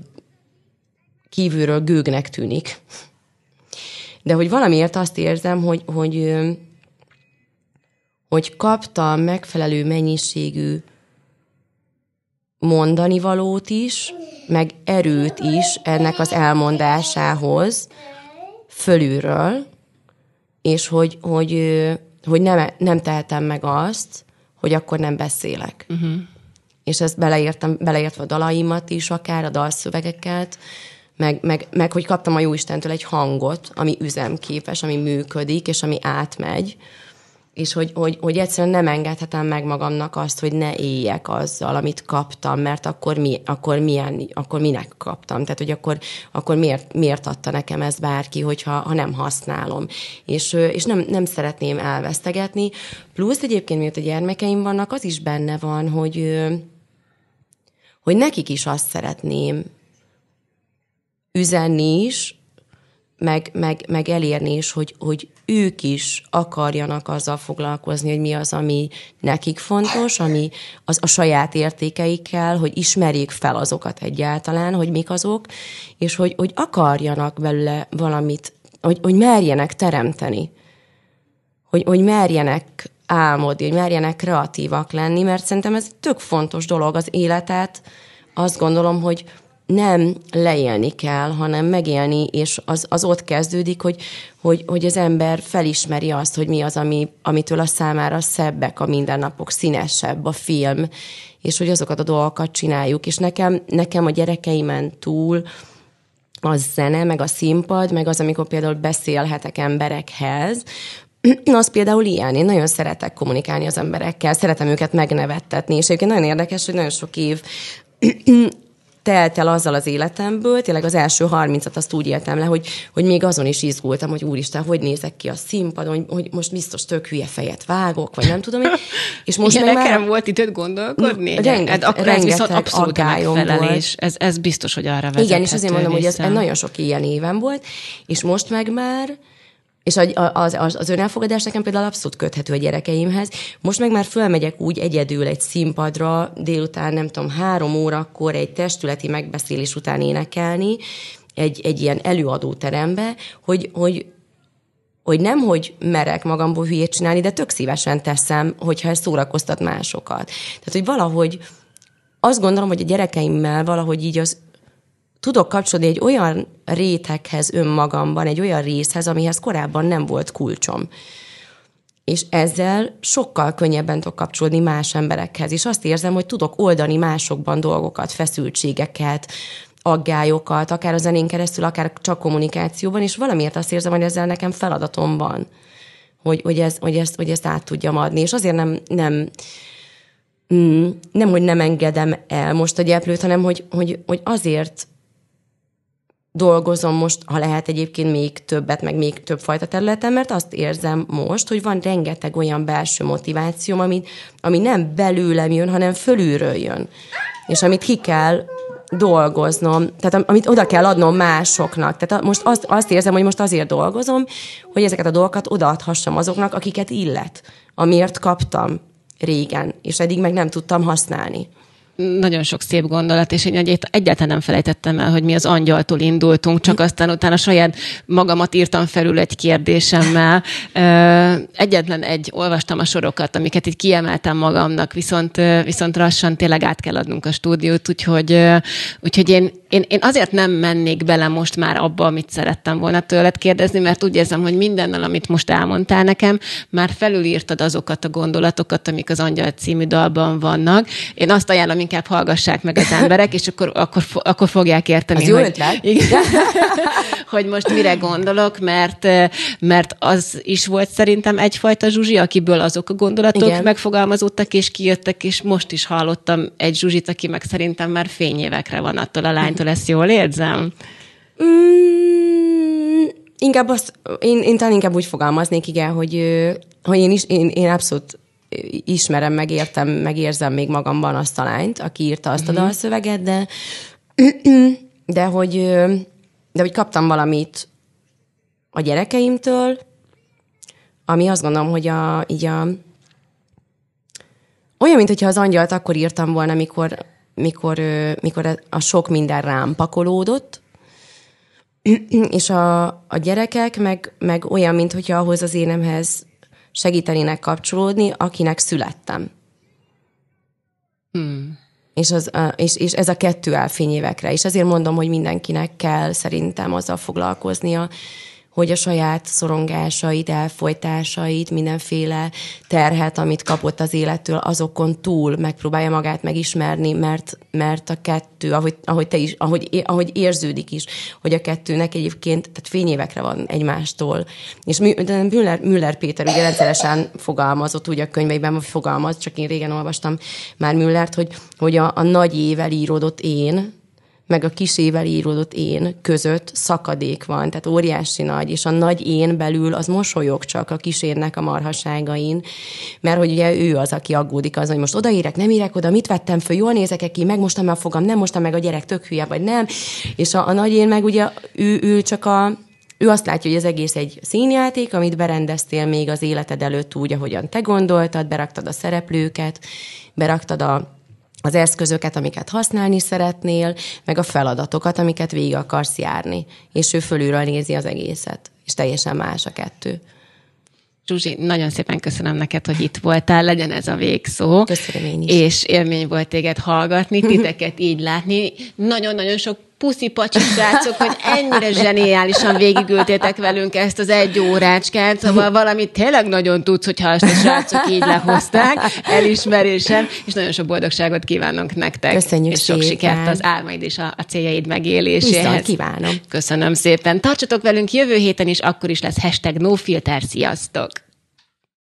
kívülről gőgnek tűnik. De hogy valamiért azt érzem, hogy, hogy, hogy kaptam megfelelő mennyiségű mondani valót is, meg erőt is ennek az elmondásához fölülről, és hogy, hogy, hogy nem, nem tehetem meg azt, hogy akkor nem beszélek. Uh-huh. És ezt beleértem, beleértve a dalaimat is, akár a dalszövegeket, meg, meg, meg hogy kaptam a Jóistentől egy hangot, ami üzemképes, ami működik, és ami átmegy, és hogy, hogy, hogy egyszerűen nem engedhetem meg magamnak azt, hogy ne éljek azzal, amit kaptam, mert akkor, mi, akkor, milyen, akkor minek kaptam. Tehát, hogy akkor, akkor miért, miért adta nekem ezt bárki, hogyha ha nem használom. És, és nem, nem szeretném elvesztegetni. Plusz egyébként, miatt a gyermekeim vannak, az is benne van, hogy, hogy nekik is azt szeretném üzenni is, meg, meg, meg elérni is, hogy, hogy ők is akarjanak azzal foglalkozni, hogy mi az, ami nekik fontos, ami az a saját értékeikkel, hogy ismerjék fel azokat egyáltalán, hogy mik azok, és hogy, hogy akarjanak belőle valamit, hogy, hogy merjenek teremteni, hogy, hogy merjenek álmodni, hogy merjenek kreatívak lenni, mert szerintem ez tök fontos dolog az életet. Azt gondolom, hogy, nem leélni kell, hanem megélni, és az, az ott kezdődik, hogy, hogy, hogy az ember felismeri azt, hogy mi az, ami, amitől a számára szebbek a mindennapok, színesebb a film, és hogy azokat a dolgokat csináljuk. És nekem, nekem a gyerekeimen túl a zene, meg a színpad, meg az, amikor például beszélhetek emberekhez, az például ilyen. Én nagyon szeretek kommunikálni az emberekkel, szeretem őket megnevettetni, és egyébként nagyon érdekes, hogy nagyon sok év telt el azzal az életemből, tényleg az első 30-at azt úgy éltem le, hogy, hogy még azon is izgultam, hogy úristen, hogy nézek ki a színpadon, hogy, hogy most biztos tök hülye fejet vágok, vagy nem tudom. És most Igen, nekem már... volt időt gondolkodni? Rengeteg, hát akkor ez viszont abszolút megfelelés. Ez, ez biztos, hogy arra vezethető Igen, és azért mondom, hogy ez nagyon sok ilyen éven volt, és most meg már és az, az, az önelfogadás nekem például abszolút köthető a gyerekeimhez. Most meg már fölmegyek úgy egyedül egy színpadra, délután nem tudom, három órakor egy testületi megbeszélés után énekelni, egy, egy ilyen előadóterembe, hogy, hogy hogy nem, hogy merek magamból hülyét csinálni, de tök szívesen teszem, hogyha ez szórakoztat másokat. Tehát, hogy valahogy azt gondolom, hogy a gyerekeimmel valahogy így az tudok kapcsolódni egy olyan réteghez önmagamban, egy olyan részhez, amihez korábban nem volt kulcsom. És ezzel sokkal könnyebben tudok kapcsolódni más emberekhez, és azt érzem, hogy tudok oldani másokban dolgokat, feszültségeket, aggályokat, akár a zenén keresztül, akár csak kommunikációban, és valamiért azt érzem, hogy ezzel nekem feladatom van, hogy, hogy, ez, hogy, ezt, hogy ezt át tudjam adni. És azért nem, nem, mm, nem, hogy nem engedem el most a gyeplőt, hanem hogy, hogy, hogy azért dolgozom most, ha lehet egyébként még többet, meg még több fajta területen, mert azt érzem most, hogy van rengeteg olyan belső motivációm, ami, ami nem belőlem jön, hanem fölülről jön. És amit ki kell dolgoznom, tehát amit oda kell adnom másoknak. Tehát most azt, azt érzem, hogy most azért dolgozom, hogy ezeket a dolgokat odaadhassam azoknak, akiket illet, amiért kaptam régen, és eddig meg nem tudtam használni nagyon sok szép gondolat, és én egyáltalán nem felejtettem el, hogy mi az angyaltól indultunk, csak aztán utána saját magamat írtam felül egy kérdésemmel. Egyetlen egy olvastam a sorokat, amiket itt kiemeltem magamnak, viszont, viszont lassan tényleg át kell adnunk a stúdiót, úgyhogy, úgyhogy én, én, én azért nem mennék bele most már abba, amit szerettem volna tőled kérdezni, mert úgy érzem, hogy mindennel, amit most elmondtál nekem, már felülírtad azokat a gondolatokat, amik az Angyal című dalban vannak. Én azt ajánlom inkább hallgassák meg az emberek, és akkor, akkor, akkor fogják érteni, az hogy, jó ötlet. Igen, hogy most mire gondolok, mert, mert az is volt szerintem egyfajta Zsuzsi, akiből azok a gondolatok Igen. megfogalmazódtak, és kijöttek, és most is hallottam egy Zsuzsit, aki meg szerintem már fényévekre van attól a lánytól, ezt jól érzem? Mm, inkább azt, én, én talán inkább úgy fogalmaznék, igen, hogy, hogy én, is, én, én abszolút ismerem, megértem, megérzem még magamban azt a lányt, aki írta azt a mhm. dalszöveget, de, de hogy, de hogy kaptam valamit a gyerekeimtől, ami azt gondolom, hogy a, így a, olyan, mint hogyha az angyalt akkor írtam volna, mikor, mikor, mikor a sok minden rám pakolódott, és a, a gyerekek meg, meg olyan, mint hogyha ahhoz az énemhez segítenének kapcsolódni, akinek születtem. Hmm. És, az, és, és ez a kettő áll fényévekre. És ezért mondom, hogy mindenkinek kell szerintem azzal foglalkoznia, hogy a saját szorongásait, elfolytásait, mindenféle terhet, amit kapott az élettől, azokon túl megpróbálja magát megismerni, mert, mert a kettő, ahogy, ahogy, te is, ahogy, ahogy érződik is, hogy a kettőnek egyébként, tehát fényévekre van egymástól. És Müller, Müller Péter ugye rendszeresen fogalmazott, ugye a könyveiben fogalmaz, csak én régen olvastam már Müllert, hogy, hogy a, a nagy ével íródott én, meg a kisével íródott én között szakadék van, tehát óriási nagy, és a nagy én belül az mosolyog csak a kisérnek a marhaságain, mert hogy ugye ő az, aki aggódik az, hogy most odaérek, nem érek oda, mit vettem föl, jól nézek ki, megmostam meg a fogam, nem mostam meg a gyerek, tök hülye vagy nem, és a, a nagy én meg ugye ő, ő csak a, ő azt látja, hogy az egész egy színjáték, amit berendeztél még az életed előtt úgy, ahogyan te gondoltad, beraktad a szereplőket, beraktad a az eszközöket, amiket használni szeretnél, meg a feladatokat, amiket végig akarsz járni. És ő fölülről nézi az egészet. És teljesen más a kettő. Zsuzsi, nagyon szépen köszönöm neked, hogy itt voltál, legyen ez a végszó. Köszönöm én is. És élmény volt téged hallgatni, titeket így látni. Nagyon-nagyon sok puszi pacsi srácok, hogy ennyire zseniálisan végigültétek velünk ezt az egy órácskát, szóval valamit tényleg nagyon tudsz, hogyha ezt a srácok így lehozták, elismerésem, és nagyon sok boldogságot kívánunk nektek. Köszönjük És sok szépen. sikert az álmaid és a, a céljaid megéléséhez. Viszont kívánom. Köszönöm szépen. Tartsatok velünk jövő héten is, akkor is lesz hashtag nofilter. Sziasztok!